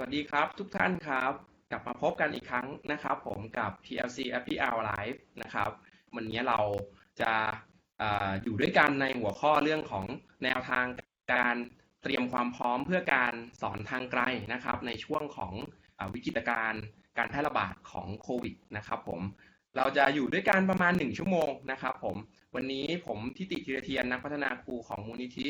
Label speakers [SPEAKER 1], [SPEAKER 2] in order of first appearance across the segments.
[SPEAKER 1] วัสดีครับทุกท่านครับ กลับมาพบกันอีกครั้งนะครับ ผมกับ PLC Happy Hour Live นะครับ วันนี้เราจะออยู่ด้วยกันในหัวข้อเรื่องของแนวทางการเตรียมความพร้อมเพื่อการสอนทางไกลนะครับ ในช่วงของอวิกฤตการณ์การแพร่ระบาดของโควิดนะครับผมเราจะอยู่ด้วยกันประมาณ 1 ชั่วโมงนะครับผมวันนี้ผมทิติธีรเทียนนักพัฒนาครูของมูลนิธิ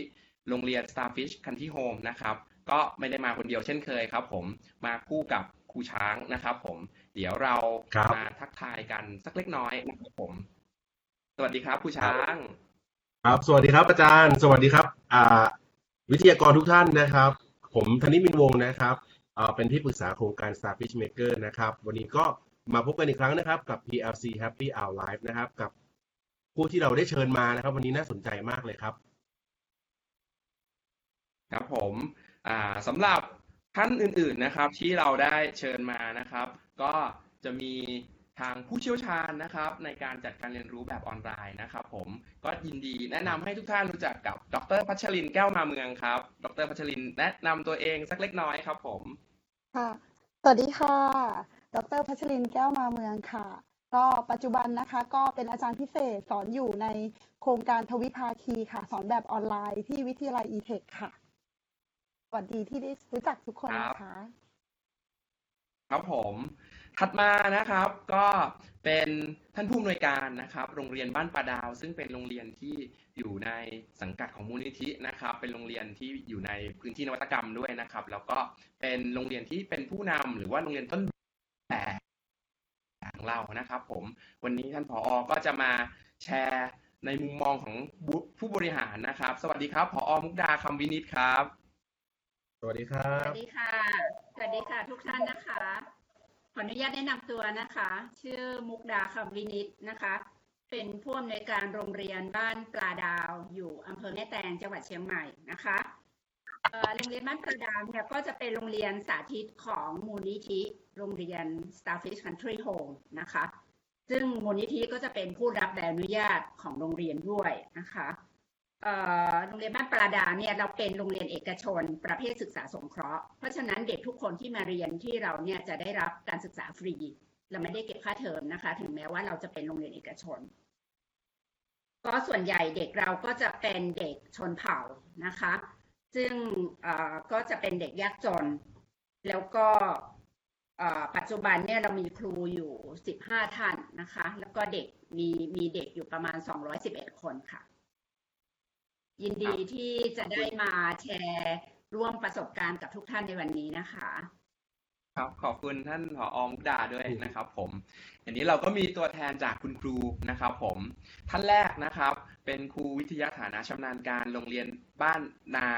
[SPEAKER 1] โรงเรียน Starfish Country Home นะครับ ก็ไม่ได้มาคนเดียวเช่นเคยครับ ผมมาคู่กับครูช้างนะครับ ผมเดี๋ยวเรา
[SPEAKER 2] ครับ
[SPEAKER 1] มาทักทายกันสักเล็กน้อยนะครับผม สวัสดีครับครูช้าง
[SPEAKER 2] ครับสวัสดีครับ อาจารย์ สวัสดีครับ อ่า วิทยากรทุกท่านนะครับ ผมธนิตมินวงศ์นะครับอ่าเป็นที่ปรึกษาโครงการ Starfish Maker นะครับ วันนี้ก็มาพบกันอีกครั้งนะครับ กับ PLC Happy Hour Live นะครับ กับผู้ที่เราได้เชิญมานะครับ วันนี้น่าสนใจมากเลยครับ
[SPEAKER 1] ครับผมอ่า สำหรับท่านอื่นๆนะครับที่เราได้เชิญมานะครับ ก็จะมีทางผู้เชี่ยวชาญนะครับในการจัดการเรียนรู้แบบออนไลน์นะครับ ผมก็ยินดีแนะนำให้ทุกท่านรู้จักกับดรพัชรินแก้วมาเมืองครับ ดรพัชรินแนะนำตัวเองสักเล็กน้อยครับ ผม
[SPEAKER 3] ค่ะสวัสดีค่ะ ดรพัชรินแก้วมาเมืองค่ะ ก็ปัจจุบันนะคะก็เป็นอาจารย์พิเศษสอนอยู่ในโครงการทวิภาคีค่ะ สอนแบบออนไลน์ที่วิทยาลัย e-tech ค่ะ วัสดีที่ได้รู้จักทุกคนนะคะ
[SPEAKER 1] ครับผม ถัดมานะครับก็เป็นท่านผู้อำนวยการนะครับ โรงเรียนบ้านปลาดาว ซึ่งเป็นโรงเรียนที่อยู่ในสังกัดของมูลนิธินะครับ เป็นโรงเรียนที่อยู่ในพื้นที่นวัตกรรมด้วยนะครับ แล้วก็เป็นโรงเรียนที่เป็นผู้นำหรือว่าโรงเรียนต้นแบบของเรานะครับ ผมวันนี้ท่านผอก็จะมาแชร์ในมุมมองของผู้บริหารนะครับ สวัสดีครับผอมุกดาคำวินิตครับ
[SPEAKER 2] สวัสดีครั
[SPEAKER 4] ส
[SPEAKER 2] บ
[SPEAKER 4] วัสดีค่ะ สวัสดีค่ะทุกท่านนะคะ ขออนุญาตแนะนำตัวนะคะ ชื่อมุกดาคำวินิตนะคะ เป็นผู้อำนวยการโรงเรียนบ้านปลาดาวอยู่อำเภอแม่แตงจังหวัดเชียงใหม่นะคะเอ่อโรงเรียนบ้านปลาดาวเนี่ยก็จะเป็นโรงเรียนสาธิตของมูลนิธิโรงเรียน Starfish Country Home นะคะ ซึ่งมูลนิธิก็จะเป็นผู้รับใบอนุญาตของโรงเรียนด้วยนะคะ โรงเรียนบ้านปลาดาเนี่ยเราเป็นโรงเรียนเอกชน ประเภทศึกษาสงเคราะห์ เพราะฉะนั้นเด็กทุกคนที่มาเรียนที่เราเนี่ยจะได้รับการศึกษาฟรี เราไม่ได้เก็บค่าเทอมนะคะ ถึงแม้ว่าเราจะเป็นโรงเรียนเอกชน ก็ส่วนใหญ่เด็กเราก็จะเป็นเด็กชนเผ่านะคะ ซึ่งก็จะเป็นเด็กยากจน แล้วก็ปัจจุบันเนี่ยเรามีครูอยู่ 15 ท่านนะคะ แล้วก็เด็กมีมีเด็กอยู่ประมาณ 211 คนค่ะ ยินดีที่จะได้มาแชร์ร่วมประสบการณ์กับทุกท่านในวันนี้นะคะ
[SPEAKER 1] ครับขอบคุณท่านผอมุกดาด้วยนะครับ ผมอันนี้เราก็มีตัวแทนจากคุณครูนะครับ ผมท่านแรกนะครับ เป็นครูวิทยาฐานะชำนาญการโรงเรียนบ้านนา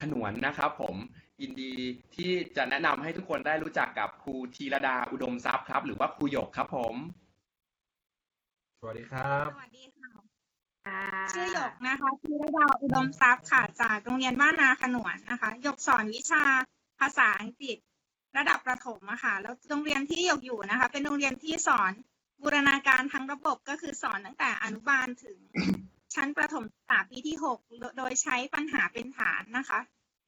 [SPEAKER 1] ขนวนนะครับผมยินดีที่จะแนะนำให้ทุกคนได้รู้จักกับครูธีรดาอุดมทรัพย์ครับ หรือว่าครูหยกครับผม
[SPEAKER 2] สวัสดีครับ
[SPEAKER 5] สวัสดีค่ะ
[SPEAKER 4] ค่ะ
[SPEAKER 5] ชื่อหยกนะคะชื่อดาวอุดมทรัพย์ค่ะ จากโรงเรียนบ้านนาขนวนนะคะหยกสอนวิชาภาษาอังกฤษระดับประถมอะค่ะ แล้วโรงเรียนที่หยกอยู่นะคะ เป็นโรงเรียนที่สอนบูรณาการทั้งระบบก็คือสอนตั้งแต่อนุบาลถึง ชั้นประถมศึกษาปีที่หกโดยใช้ปัญหาเป็นฐานนะคะ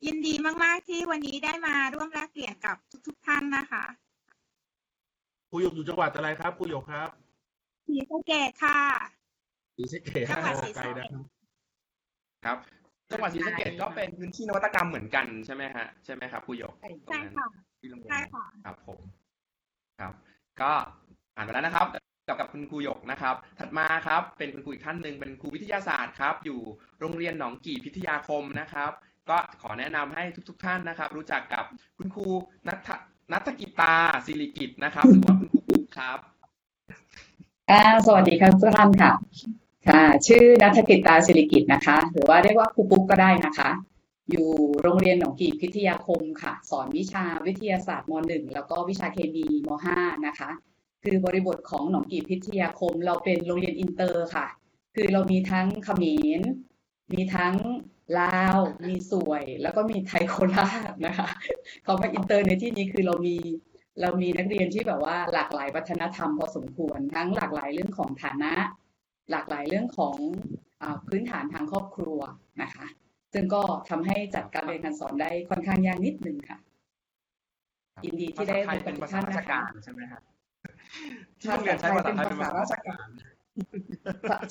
[SPEAKER 5] ยินดีมาก ๆ ที่วันนี้ได้มาร่วมแลกเปลี่ยนกับทุก ๆ ท่านนะคะ
[SPEAKER 2] ครูหยกอยู่จังหวัดอะไรครับครูหยกครับ
[SPEAKER 5] สีสะเกตค่ะ
[SPEAKER 2] ศรีสะเกษ
[SPEAKER 5] จังหวัดศรี
[SPEAKER 2] ไกล
[SPEAKER 5] สะเกษ
[SPEAKER 2] นะครับ
[SPEAKER 1] ครับจังหวัดศรีสะเกษก็เป็นพื้นที่นวัตกรรมเหมือนกันใช่ไหมฮะใช่ไหมครับครูหยก
[SPEAKER 5] ใช่ค่ะ
[SPEAKER 1] ที่โรงเรียน
[SPEAKER 5] ใช่ค่ะ
[SPEAKER 1] ครับผมครับ ก็อ่านไปแล้วนะครับ กับกับคุณครูหยกนะครับ ถัดมาครับเป็นคุณครูอีกท่านหนึ่งเป็นครูวิทยาศาสตร์ครับ อยู่โรงเรียนหนองกี่พิทยาคมนะครับ ก็ขอแนะนำให้ทุก ๆ ท่านนะครับ รู้จักกับคุณครูนัทนัทกิตาศิริกิจนะครับ หรือว่าคุณครูปุ๊กครับ
[SPEAKER 6] ค่ะสวัสดีครับทุกท่านค่ะ ค่ะชื่อนัฐกิจตาศิริกิจนะคะ หรือว่าเรียกว่าครูปุ๊กก็ได้นะคะ อยู่โรงเรียนหนองกี่พิทยาคมค่ะ สอนวิชาวิทยาศาสตร์ม .1 แล้วก็วิชาเคมีม .5 นะคะ คือบริบทของหนองกี่พิทยาคม เราเป็นโรงเรียนอินเตอร์ค่ะ คือเรามีทั้งเขมรมีทั้งลาว มีส่วย แล้วก็มีไทยโคราชนะคะคำว่าอินเตอร์ในที่นี้คือเรามีเรามีนักเรียนที่แบบว่าหลากหลายวัฒนธรรมพอสมควร ทั้งหลากหลายเรื่องของฐานะ หลากหลายเรื่องของอาพื้นฐานทางครอบครัวนะคะ ซึ่งก็ทำให้จัดการเรียนการสอนได้ค่อนข้างยากนิดนึงค่ะยินดีที่
[SPEAKER 1] ภา
[SPEAKER 6] ได้
[SPEAKER 1] ษาไทย
[SPEAKER 6] พบกั
[SPEAKER 1] เป็นน
[SPEAKER 6] ทุ
[SPEAKER 1] ภากษา
[SPEAKER 6] ท่าน
[SPEAKER 1] ราช
[SPEAKER 6] นะคะ
[SPEAKER 1] การใช่ไหมครับที่โรงเรียนใช้ภาษาไทยเป็นภาษาราชการ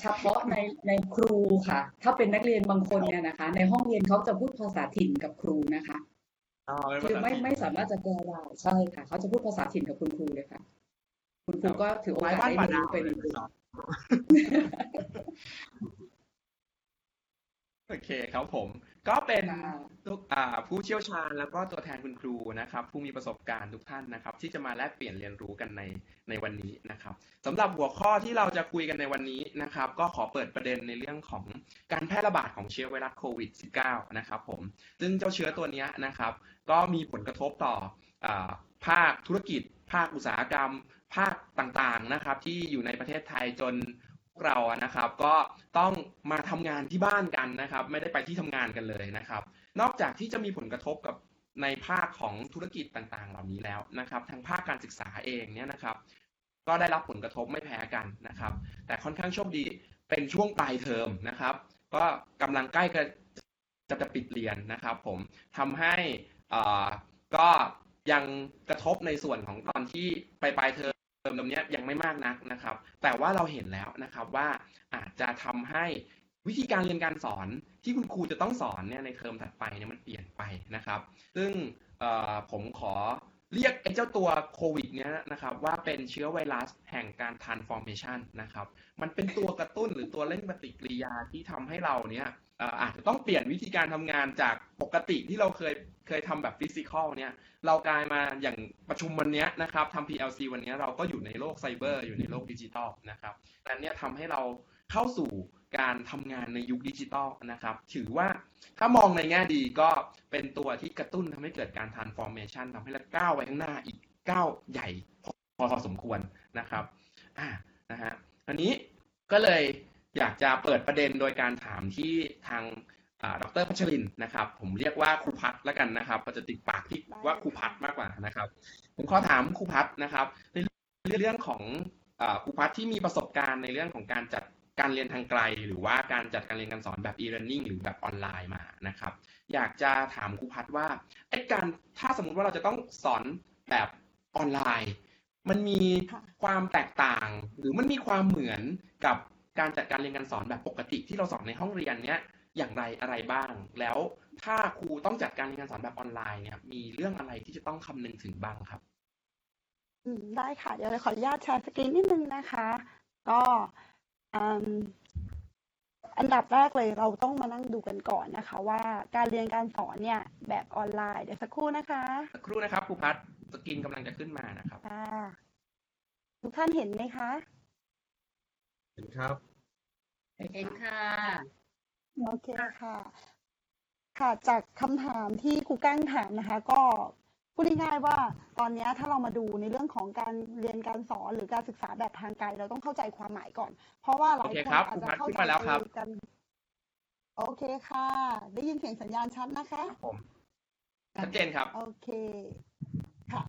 [SPEAKER 6] เฉพาะในในครูค่ะ ถ้าเป็นนักเรียนบางคนเนี่ยนะคะ ในห้องเรียนเขาจะพูดภาษาถิ่นกับครูนะคะ
[SPEAKER 1] อ๋อเป็น
[SPEAKER 6] คือ
[SPEAKER 1] ภาษา
[SPEAKER 6] ไม่
[SPEAKER 1] ถิ่น
[SPEAKER 6] ไม่สามารถจะแปลได้ใช่ค่ะ เขาจะพูดภาษาถิ่นกับคุณครูเลยค่ะ คุณครูก็ถือโอกาส
[SPEAKER 1] บ้าน
[SPEAKER 6] ได้
[SPEAKER 1] ป่า
[SPEAKER 6] เรียน
[SPEAKER 1] ดาว
[SPEAKER 6] รู้ไปในตัว
[SPEAKER 1] โอเคครับผม ก็เป็นทุกผู้เชี่ยวชาญแล้วก็ตัวแทนคุณครูนะครับ ผู้มีประสบการณ์ทุกท่านนะครับ ที่จะมาแลกเปลี่ยนเรียนรู้กันในในวันนี้นะครับสำหรับหัวข้อที่เราจะคุยกันในวันนี้นะครับ ก็ขอเปิดประเด็นในเรื่องของการแพร่ระบาดของเชื้อไวรัสโควิด -19 นะครับผมซึ่งเจ้าเชื้อตัวนี้นะครับ ก็มีผลกระทบต่ออภาคธุรกิจ ภาคอุตสาหกรรม ภาคต่างๆนะครับ ที่อยู่ในประเทศไทยจนพวกเรานะครับ ก็ต้องมาทำงานที่บ้านกันนะครับ ไม่ได้ไปที่ทำงานกันเลยนะครับ นอกจากที่จะมีผลกระทบกับในภาคของธุรกิจต่างๆ เหล่านี้แล้วนะครับ ทางภาคการศึกษาเองเนี่ยนะครับ ก็ได้รับผลกระทบไม่แพ้กันนะครับ แต่ค่อนข้างโชคดีเป็นช่วงปลายเทอมนะครับ ก็กำลังใกล้จะจะจะปิดเรียนนะครับ ผมทำให้อ่าก็ยังกระทบในส่วนของตอนที่ไปปลายเทอม เติมตรงนี้ยังไม่มากนักนะครับ แต่ว่าเราเห็นแล้วนะครับว่าอาจจะทำให้วิธีการเรียนการสอนที่คุณครูจะต้องสอนเนี่ยในเทอมถัดไปเนี่ยมันเปลี่ยนไปนะครับ ซึ่งผมขอ เรียกไอ้เจ้าตัวโควิดเนี้ยนะครับว่าเป็นเชื้อไวรัสแห่งการ transformation นะครับ มันเป็นตัวกระตุ้นหรือตัวเร่งปฏิกิริยาที่ทำให้เราเนี่ยอาจจะต้องเปลี่ยนวิธีการทำงานจากปกติที่เราเคยเคยทำแบบ physical เนี่ยเรากลายมาอย่างประชุมวันเนี้ยนะครับทำ PLC วันเนี้ยเราก็อยู่ในโลกไซเบอร์อยู่ในโลกดิจิตอลนะครับอันเนี้ยทำให้เรา เข้าสู่การทำงานในยุคดิจิตอลนะครับ ถือว่าถ้ามองในแง่ดีก็เป็นตัวที่กระตุ้นทำให้เกิดการ transformation ทำให้เราก้าวไปข้างหน้าอีกก้าวใหญ่พอพอสมควรนะครับอ่านะฮะอันนี้ก็เลยอยากจะเปิดประเด็นโดยการถามที่ทางอ่าดรพัชรินนะครับ ผมเรียกว่าครูพัฒแล้วกันนะครับก็จะติดปากที่ว่าครูพัฒมากกว่านะครับ ผมขอถามครูพัฒนะครับ ในเรื่องของอ่าครูพัฒที่มีประสบการณ์ในเรื่องของการจัด การเรียนทางไกล หรือว่าการจัดการเรียนการสอนแบบ e-learning หรือแบบออนไลน์มานะครับ อยากจะถามครูพัฒน์ว่าไอ้การถ้าสมมุติว่าเราจะต้องสอนแบบออนไลน์ มันมี
[SPEAKER 3] ค
[SPEAKER 1] วามแตกต่าง หรือมันมีความเหมือนกับการจัดการเรียนการสอนแบบปกติที่เราสอนในห้องเรียนเนี้ยอย่างไรอะไรบ้าง แล้วถ้าครูต้องจัดการเรียนการสอนแบบออนไลน์เนี่ยมีเรื่องอะไรที่จะต้องคำนึงถึงบ้างครับ
[SPEAKER 3] ได้ค่ะ เดี๋ยวเราขออนุญาตแชร์สกรีนนิดนึงนะคะ ก็ อืมอันดับแรกเลยเราต้องมานั่งดูกันก่อนนะคะ ว่าการเรียนการสอนเนี่ยแบบออนไลน์เดี๋ยวสักครู่นะคะ
[SPEAKER 1] สักครู่นะครับครูพัฒน์สกรีนกำลังจะขึ้นมานะครับ
[SPEAKER 3] ค่ะทุกท่านเห็นไหมคะ
[SPEAKER 2] เห็นครับ
[SPEAKER 4] เห็นค่ะ
[SPEAKER 3] โอเคค่ะ ค่ะจากคำถามที่ครูกั้งถามนะคะ ก็ พูดง่ายๆว่าตอนเนี้ยถ้าเรามาดูในเรื่องของการเรียนการสอนหรือการศึกษาแบบทางไกลเราต้องเข้าใจความหมายก่อน เพราะว่าหลาย
[SPEAKER 1] โอเค
[SPEAKER 3] คน
[SPEAKER 1] ครับ
[SPEAKER 3] อาจจะ
[SPEAKER 1] ครูพัฒน์
[SPEAKER 3] เข้า
[SPEAKER 1] ขึ้น
[SPEAKER 3] ใจ
[SPEAKER 1] มาแล้วครับ
[SPEAKER 3] กันโอเคค่ะ ได้ยินเสียงสัญญาณชัดนะคะ
[SPEAKER 1] ผมชัดเจนครับ
[SPEAKER 3] โอเคค่ะ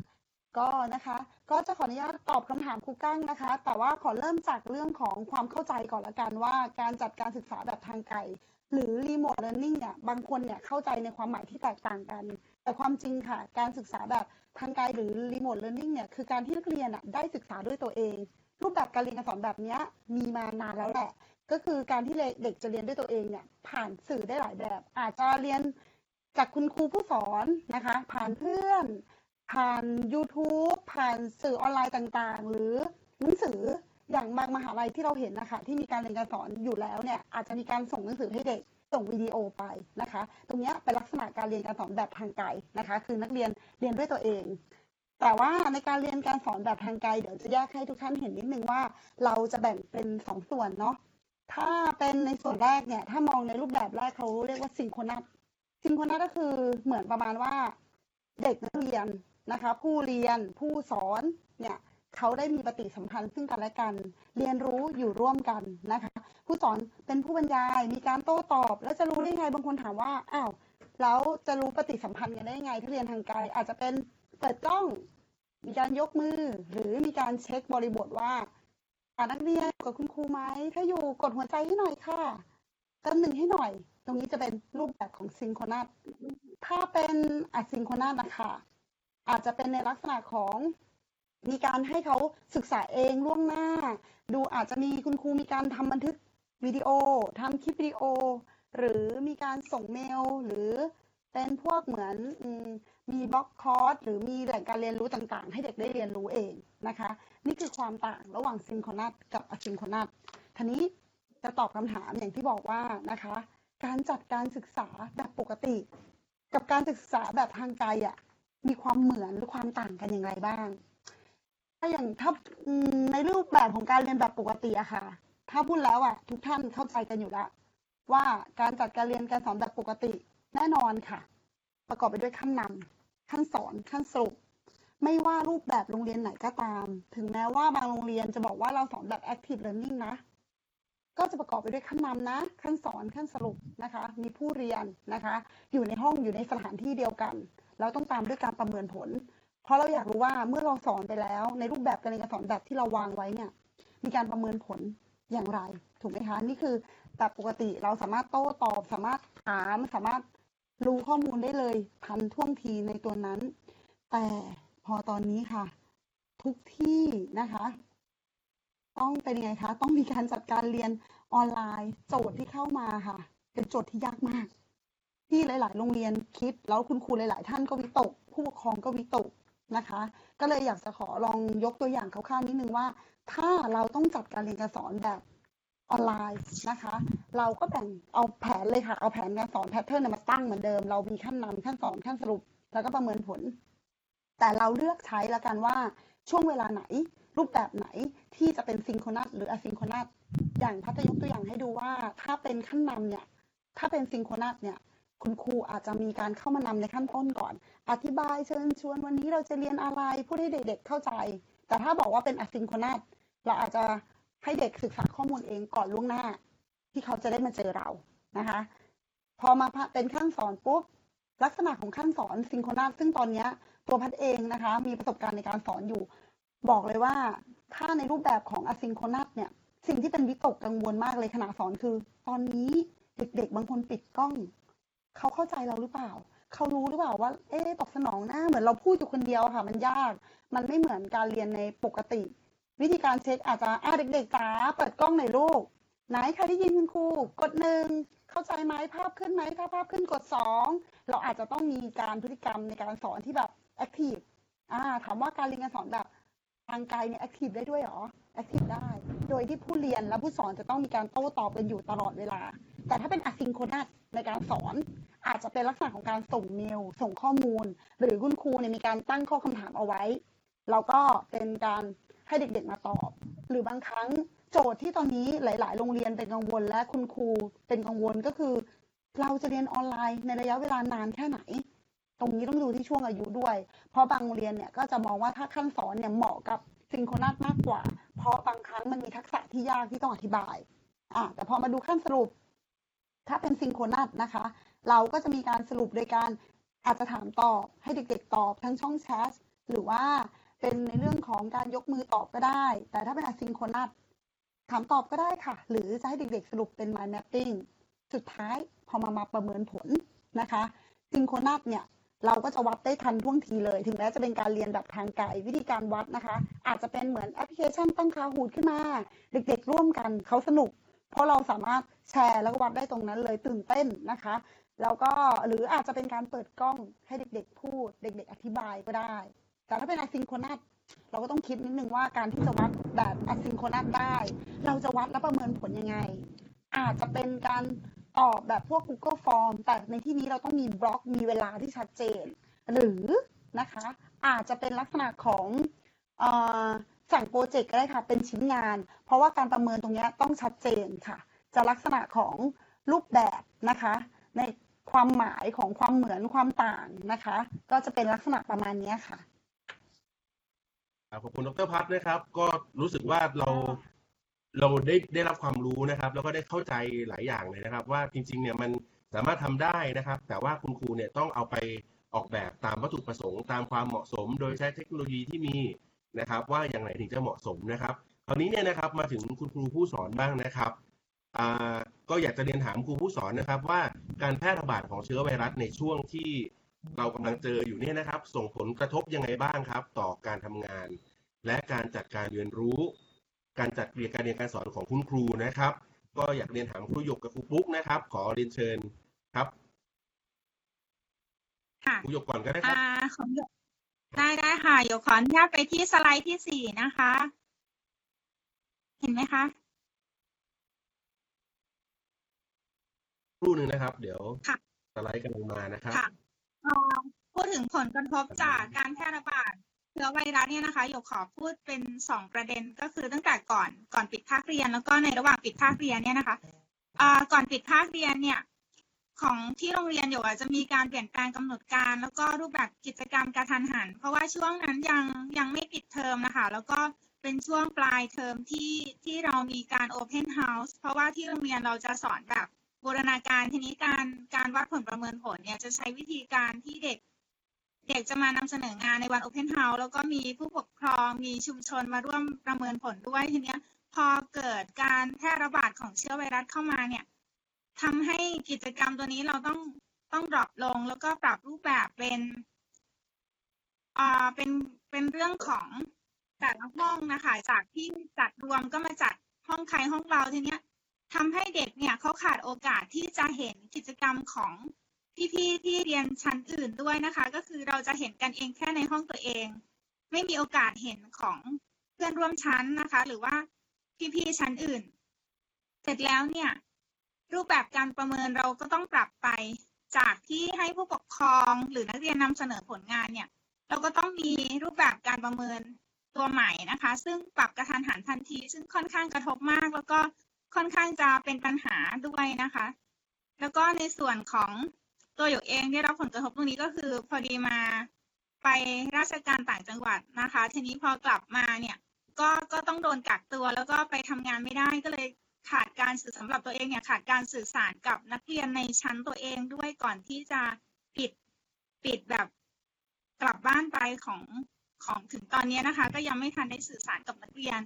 [SPEAKER 3] ก็นะคะ ก็จะขออนุญาตตอบคำถามครูกั้งนะคะ แต่ว่าขอเริ่มจากเรื่องของความเข้าใจก่อนละกันว่าการจัดการศึกษาแบบทางไกลหรือ remote learning เนี่ยบางคนเนี่ยเข้าใจในความหมายที่แตกต่างกัน แต่ความจริงค่ะ การศึกษาแบบทางไกลหรือ remote learning เนี่ยคือการที่นักเรียนอะได้ศึกษาด้วยตัวเอง รูปแบบการเรียนการสอนแบบนี้มีมานานแล้วแหละ ก็คือการที่เด็กจะเรียนด้วยตัวเองเนี่ยผ่านสื่อได้หลายแบบ อาจจะเรียนจากคุณครูผู้สอนนะคะ ผ่านเพื่อน ผ่าน YouTube ผ่านสื่อออนไลน์ต่างๆ หรือหนังสืออย่างบางมหาลัยที่เราเห็นนะคะที่มีการเรียนการสอนอยู่แล้วเนี่ยอาจจะมีการส่งหนังสือให้เด็ก ส่งวิดีโอไปนะคะ ตรงนี้เป็นลักษณะการเรียนการสอนแบบทางไกลนะคะ คือนักเรียนเรียนด้วยตัวเอง แต่ว่าในการเรียนการสอนแบบทางไกลเดี๋ยวจะแยกให้ทุกท่านเห็นนิดนึงว่า เราจะแบ่งเป็นสองส่วนเนาะถ้าเป็นในส่วนแรกเนี่ยถ้ามองในรูปแบบแรกเขาเรียกว่าซิงโครนัสซิงโครนัสก็คือเหมือนประมาณว่าเด็กนักเรียนนะคะ ผู้เรียนผู้สอนเนี่ย เขาได้มีปฏิสัมพันธ์ซึ่งกันและกัน เรียนรู้อยู่ร่วมกันนะคะผู้สอนเป็นผู้บรรยายมีการโต้ตอบ แล้วจะรู้ได้ไงบางคนถามว่าอ้าวแล้วจะรู้ปฏิสัมพันธ์กันได้ยังไงถ้าเรียนทางไกลอาจจะเป็นเปิดกล้อง มีการยกมือ หรือมีการเช็คบริบทว่าอานักเรียนกับคุณครูไหมถ้าอยู่กดหัวใจให้หน่อยค่ะกันหนึ่งให้หน่อย ตรงนี้จะเป็นรูปแบบของซิงโครนัสถ้าเป็นอะซิงโครนัสนะคะอาจจะเป็นในลักษณะของ มีการให้เขาศึกษาเองล่วงหน้า ดูอาจจะมีคุณครูมีการทำบันทึกวิดีโอทำคลิปวิดีโอ หรือมีการส่งเมลหรือเป็นพวกเหมือนมีบล็อกคอร์สหรือมีแหล่งการเรียนรู้ต่างๆ ให้เด็กได้เรียนรู้เองนะคะ นี่คือความต่างระหว่างซิงโครนัสกับอะซิงโครนัสทีนี้จะตอบคำถามอย่างที่บอกว่านะคะ การจัดการศึกษาแบบปกติ กับการศึกษาแบบทางไกลอะมีความเหมือนหรือความต่างกันอย่างไรบ้าง อย่างถ้าในรูปแบบของการเรียนแบบปกติอะค่ะ ถ้าพูดแล้วอะทุกท่านเข้าใจกันอยู่แล้วว่าการจัดการเรียนการสอนแบบปกติแน่นอนค่ะ ประกอบไปด้วยขั้นนำขั้นสอนขั้นสรุป ไม่ว่ารูปแบบโรงเรียนไหนก็ตาม ถึงแม้ว่าบางโรงเรียนจะบอกว่าเราสอนแบบ active learning นะ ก็จะประกอบไปด้วยขั้นนำนะ ขั้นสอนขั้นสรุปนะคะ มีผู้เรียนนะคะ อยู่ในห้องอยู่ในสถานที่เดียวกัน แล้วต้องตามด้วยการประเมินผล ราะเราอยากรู้ว่าเมื่อเราสอนไปแล้ว ในรูปแบบการเรียนการสอนแบบที่เราวางไว้เนี่ย มีการประเมินผลอย่างไร ถูกไหมคะ นี่คือแบบปกติเราสามารถโต้ตอบ สามารถถาม สามารถรู้ข้อมูลได้เลยทันท่วงทีในตัวนั้น แต่พอตอนนี้ค่ะ ทุกที่นะคะ ต้องเป็นยังไงคะ ต้องมีการจัดการเรียนออนไลน์ โจทย์ที่เข้ามาค่ะ เป็นโจทย์ที่ยากมาก ที่หลาย ๆ โรงเรียนคิดแล้วคุณครูหลาย ๆ ท่านก็วิตก ผู้ปกครองก็วิตก นะคะ ก็เลยอยากจะขอลองยกตัวอย่างคร่าวๆนิดนึงว่า ถ้าเราต้องจัดการเรียนการสอนแบบออนไลน์นะคะ เราก็แบ่งเอาแผนเลยค่ะ เอาแผนการสอน pattern มาตั้งเหมือนเดิม เรามีขั้นนำขั้นสอนขั้นสรุป แล้วก็ประเมินผล แต่เราเลือกใช้ละกันว่าช่วงเวลาไหน รูปแบบไหนที่จะเป็นซิงโครนัสหรืออะซิงโครนัสอย่างพัทยกตัวอย่างให้ดูว่า ถ้าเป็นขั้นนำเนี่ย ถ้าเป็นซิงโครนัสเนี่ย คุณครูอาจจะมีการเข้ามานำในขั้นต้นก่อน อธิบายเชิญชวนวันนี้เราจะเรียนอะไรพูดให้เด็กๆเข้าใจ แต่ถ้าบอกว่าเป็นอะซิงโครนัสเราอาจจะให้เด็กศึกษาข้อมูลเองก่อนล่วงหน้า ที่เขาจะได้มาเจอเรานะคะ พอมาเป็นขั้นสอนปุ๊บลักษณะของขั้นสอนซิงโครนัสซึ่งตอนนี้ตัวพัดเองนะคะ มีประสบการณ์ในการสอนอยู่ บอกเลยว่าถ้าในรูปแบบของอซิงโครนัสเนี่ยสิ่งที่เป็นวิตกกังวลมากเลยขณะสอนคือ ตอนนี้เด็กๆ บางคนปิดกล้อง เขาเข้าใจเราหรือเปล่า เขารู้หรือเปล่าว่า เอ๊ะตอบสนองหน้าเหมือนเราพูดอยู่คนเดียวค่ะ มันยาก มันไม่เหมือนการเรียนในปกติ วิธีการเช็คอาจจะอ่าเด็กๆจ๋าเปิดกล้องหน่อยลูกไหนใครได้ยินคุณครูกดหนึ่งเข้าใจไหมภาพขึ้นไหมถ้าภาพขึ้นกดสองเราอาจจะต้องมีการพฤติกรรมในการสอนที่แบบ active อ่าถามว่าการเรียนการสอนแบบทางไกลเนี่ย active ได้ด้วยหรอ active ได้ โดยที่ผู้เรียนและผู้สอนจะต้องมีการโต้ตอบกันอยู่ตลอดเวลา แต่ถ้าเป็น asynchronous ในการสอน อาจจะเป็นลักษณะของการส่งเมลส่งข้อมูล หรือคุณครูเนี่ยมีการตั้งข้อคำถามเอาไว้ แล้วก็เป็นการให้เด็กๆมาตอบ หรือบางครั้งโจทย์ที่ตอนนี้หลาย ๆ โรงเรียนเป็นกังวล และคุณครูเป็นกังวลก็คือ เราจะเรียนออนไลน์ในระยะเวลานานแค่ไหน ตรงนี้ต้องดูที่ช่วงอายุด้วย เพราะบางโรงเรียนเนี่ยก็จะมองว่าถ้าขั้นสอนเนี่ยเหมาะกับซิงโครนัสมากกว่า เพราะบางครั้งมันมีทักษะที่ยากที่ต้องอธิบายอ่าแต่พอมาดูขั้นสรุป ถ้าเป็นซิงโครนัสนะคะ เราก็จะมีการสรุปโดยการอาจจะถามตอบให้เด็กๆตอบทั้งช่องแชทหรือว่าเป็นในเรื่องของการยกมือตอบก็ได้ แต่ถ้าเป็นอะซิงโครนัสถามตอบก็ได้ค่ะ หรือจะให้เด็กๆสรุปเป็น mind mapping สุดท้ายพอมามาประเมินผลนะคะซิงโครนัสเนี่ยเราก็จะวัดได้ทันท่วงทีเลย ถึงแม้จะเป็นการเรียนแบบทางไกลวิธีการวัดนะคะ อาจจะเป็นเหมือนแอปพลิเคชันตั้งคาหูดขึ้นมา เด็กๆร่วมกันเขาสนุก เพราะเราสามารถแชร์แล้วก็วัดได้ตรงนั้นเลยตื่นเต้นนะคะ แล้วก็หรืออาจจะเป็นการเปิดกล้องให้เด็กๆพูด เด็ก ๆ อธิบายก็ได้ แต่ถ้าเป็นอะซิงโครนัสเราก็ต้องคิดนิดนึงว่าการที่จะวัดแบบอะซิงโครนัสได้ เราจะวัดและประเมินผลยังไง อาจจะเป็นการตอบแบบพวก Google Form แต่ในที่นี้เราต้องมีบล็อกมีเวลาที่ชัดเจน หรือนะคะ อาจจะเป็นลักษณะของอสั่งโปรเจกต์ก็ได้ค่ะ เป็นชิ้นงาน เพราะว่าการประเมินตรงนี้ต้องชัดเจนค่ะ จะลักษณะของรูปแบบนะคะ ใน ความหมายของความเหมือนความต่างนะคะ ก็จะเป็นลักษณะประมาณนี้ค่ะ
[SPEAKER 2] ขอบคุณดรพัฒน์นะครับ ก็รู้สึกว่าเราเราได้ได้รับความรู้นะครับ แล้วก็ได้เข้าใจหลายอย่างเลยนะครับ ว่าจริงๆเนี่ยมันสามารถทำได้นะครับ แต่ว่าคุณครูเนี่ยต้องเอาไปออกแบบตามวัตถุประสงค์ตามความเหมาะสม โดยใช้เทคโนโลยีที่มีนะครับ ว่าอย่างไรถึงจะเหมาะสมนะครับ คราวนี้เนี่ยนะครับมาถึงคุณครูผู้สอนบ้างนะครับ ก็อยากจะเรียนถามครูผู้สอนนะครับว่าการแพร่ระบาดของเชื้อไวรัสในช่วงที่เรากำลังเจออยู่เนี่ยนะครับ ส่งผลกระทบยังไงบ้างครับ ต่อการทำงาน และการจัดการเรียนรู้ การจัดเรียนการเรียนการสอนของคุณครูนะครับ ก็อยากเรียนถามครูหยกกับครูปุ๊กนะครับ ขอเรียนเชิญครับ
[SPEAKER 5] ค่ะ
[SPEAKER 2] ครูหยกก่อนก็ได้ครับ
[SPEAKER 5] อ่าของหยกได้ได้ค่ะหยกขออนุญาตไปที่สไลด์ที่สี่นะคะ เห็นไหมคะ
[SPEAKER 2] ครู่หนึ่งนะครับ เดี๋ยว
[SPEAKER 5] ค่ะ
[SPEAKER 2] สไลด์กำลังมานะครับ
[SPEAKER 5] ค่ะเอ่อพูดถึงผลกระทบจากการแพร่ระบาดเชื้อไวรัสเนี่ยนะคะหยกขอพูดเป็นสองประเด็นก็คือตั้งแต่ก่อนก่อนปิดภาคเรียน แล้วก็ในระหว่างปิดภาคเรียนเนี่ยนะคะอ่าก่อนปิดภาคเรียนเนี่ยของที่โรงเรียนหยกอาจจะมีการเปลี่ยนแปลงกำหนดการ แล้วก็รูปแบบกิจกรรมกระทันหัน เพราะว่าช่วงนั้นยังยังไม่ปิดเทอมนะคะ แล้วก็เป็นช่วงปลายเทอมที่ที่เรามีการ Open House เพราะว่าที่โรงเรียนเราจะสอนแบบ บูรณาการทีนี้การการวัดผลประเมินผลเนี่ยจะใช้วิธีการที่เด็ก เด็กจะมานำเสนองานในวัน Open House แล้วก็มีผู้ปกครองมีชุมชนมาร่วมประเมินผลด้วยทีเนี้ยพอเกิดการแพร่ระบาดของเชื้อไวรัสเข้ามาเนี่ยทำให้กิจกรรมตัวนี้เราต้องต้องดรอปลงแล้วก็ปรับรูปแบบเป็นอ่าเป็นเป็นเรื่องของแต่ละห้องนะคะจากที่จัดรวมก็มาจัดห้องใครห้องเราทีเนี้ย ทำให้เด็กเนี่ยเขาขาดโอกาสที่จะเห็นกิจกรรมของพี่ๆที่เรียนชั้นอื่นด้วยนะคะ ก็คือเราจะเห็นกันเองแค่ในห้องตัวเอง ไม่มีโอกาสเห็นของเพื่อนร่วมชั้นนะคะ หรือว่าพี่ๆชั้นอื่น เสร็จแล้วเนี่ยรูปแบบการประเมินเราก็ต้องปรับไป จากที่ให้ผู้ปกครองหรือนักเรียนนำเสนอผลงานเนี่ย เราก็ต้องมีรูปแบบการประเมินตัวใหม่นะคะ ซึ่งปรับกระทันหันทันที ซึ่งค่อนข้างกระทบมาก แล้วก็ ค่อนข้างจะเป็นปัญหาด้วยนะคะ แล้วก็ในส่วนของตัวหยกเองได้รับผลกระทบตรงนี้ก็คือ พอดีมาไปราชการต่างจังหวัดนะคะ ทีนี้พอกลับมาเนี่ยก็ก็ต้องโดนกักตัว แล้วก็ไปทำงานไม่ได้ก็เลยขาดการสื่อสำหรับตัวเองเนี่ยขาดการสื่อสารกับนักเรียนในชั้นตัวเองด้วยก่อนที่จะปิดปิดแบบกลับบ้านไปของของถึงตอนนี้นะคะ ก็ยังไม่ทันได้สื่อสารกับนักเรียน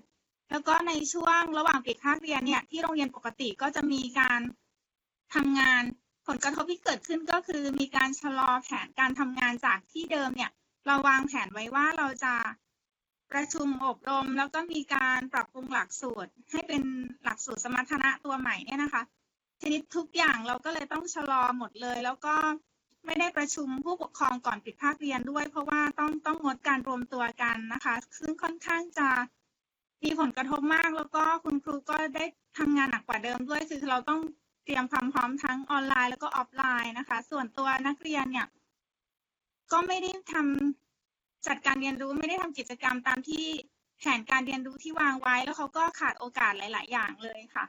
[SPEAKER 5] แล้วก็ในช่วงระหว่างปิดภาคเรียนเนี่ยที่โรงเรียนปกติก็จะมีการทำงานผลกระทบที่เกิดขึ้นก็คือมีการชะลอแผนการทำงานจากที่เดิมเนี่ยเราวางแผนไว้ว่าเราจะประชุมอบรม แล้วก็มีการปรับปรุงหลักสูตร ให้เป็นหลักสูตรสมรรถนะตัวใหม่เนี่ยนะคะทีนี้ทุกอย่างเราก็เลยต้องชะลอหมดเลย แล้วก็ไม่ได้ประชุมผู้ปกครองก่อนปิดภาคเรียนด้วย เพราะว่าต้องต้องงดการรวมตัวกันนะคะ ซึ่งค่อนข้างจะ มีผลกระทบมากแล้วก็คุณครูก็ได้ทำงานหนักกว่าเดิมด้วยคือเราต้องเตรียมความพร้อมทั้งออนไลน์แล้วก็ออฟไลน์นะคะ ส่วนตัวนักเรียนเนี่ยก็ไม่ได้ทำจัดการเรียนรู้ไม่ได้ทำกิจกรรมตามที่แผนการเรียนรู้ที่วางไว้ แล้วเขาก็ขาดโอกาสหลาย ๆ อย่างเลยค่ะ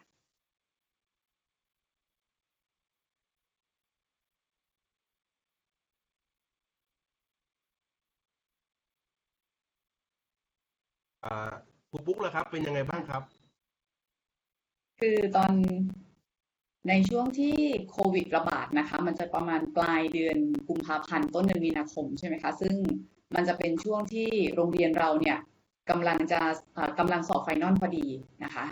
[SPEAKER 2] อ่า ครูปุ๊กล่ะครับ เป็นยังไงบ้างครับ
[SPEAKER 6] คือตอนในช่วงที่โควิดระบาดนะคะ มันจะประมาณปลายเดือนกุมภาพันธ์ต้นเดือนมีนาคมใช่ไหมคะ ซึ่งมันจะเป็นช่วงที่โรงเรียนเราเนี่ยกำลังจะอ่อกำลังสอบ final พอดีนะคะ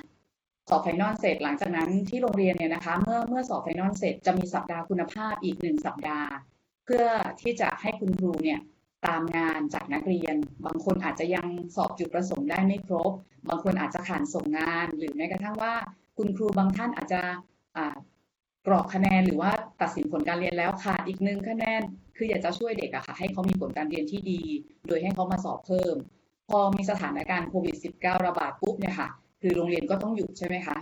[SPEAKER 6] สอบ final เสร็จหลังจากนั้นที่โรงเรียนเนี่ยนะคะ เมื่อเมื่อสอบ final เสร็จจะมีสัปดาห์คุณภาพอีกหนึ่งสัปดาห์ เพื่อที่จะให้คุณครูเนี่ย ตามงานจากนักเรียน บางคนอาจจะยังสอบจุดประสงค์ได้ไม่ครบ บางคนอาจจะขาดส่งงาน หรือแม้กระทั่งว่า คุณครูบางท่านอาจจะกรอกคะแนนหรือว่าตัดสินผลการเรียนแล้วขาดอีกหนึ่งคะแนน คืออยากจะช่วยเด็กอะค่ะให้เขามีผลการเรียนที่ดี โดยให้เขามาสอบเพิ่ม พอมีสถานการณ์โควิด -19 ระบาดปุ๊บเนี่ยค่ะ คือโรงเรียนก็ต้องหยุดใช่ไหมคะ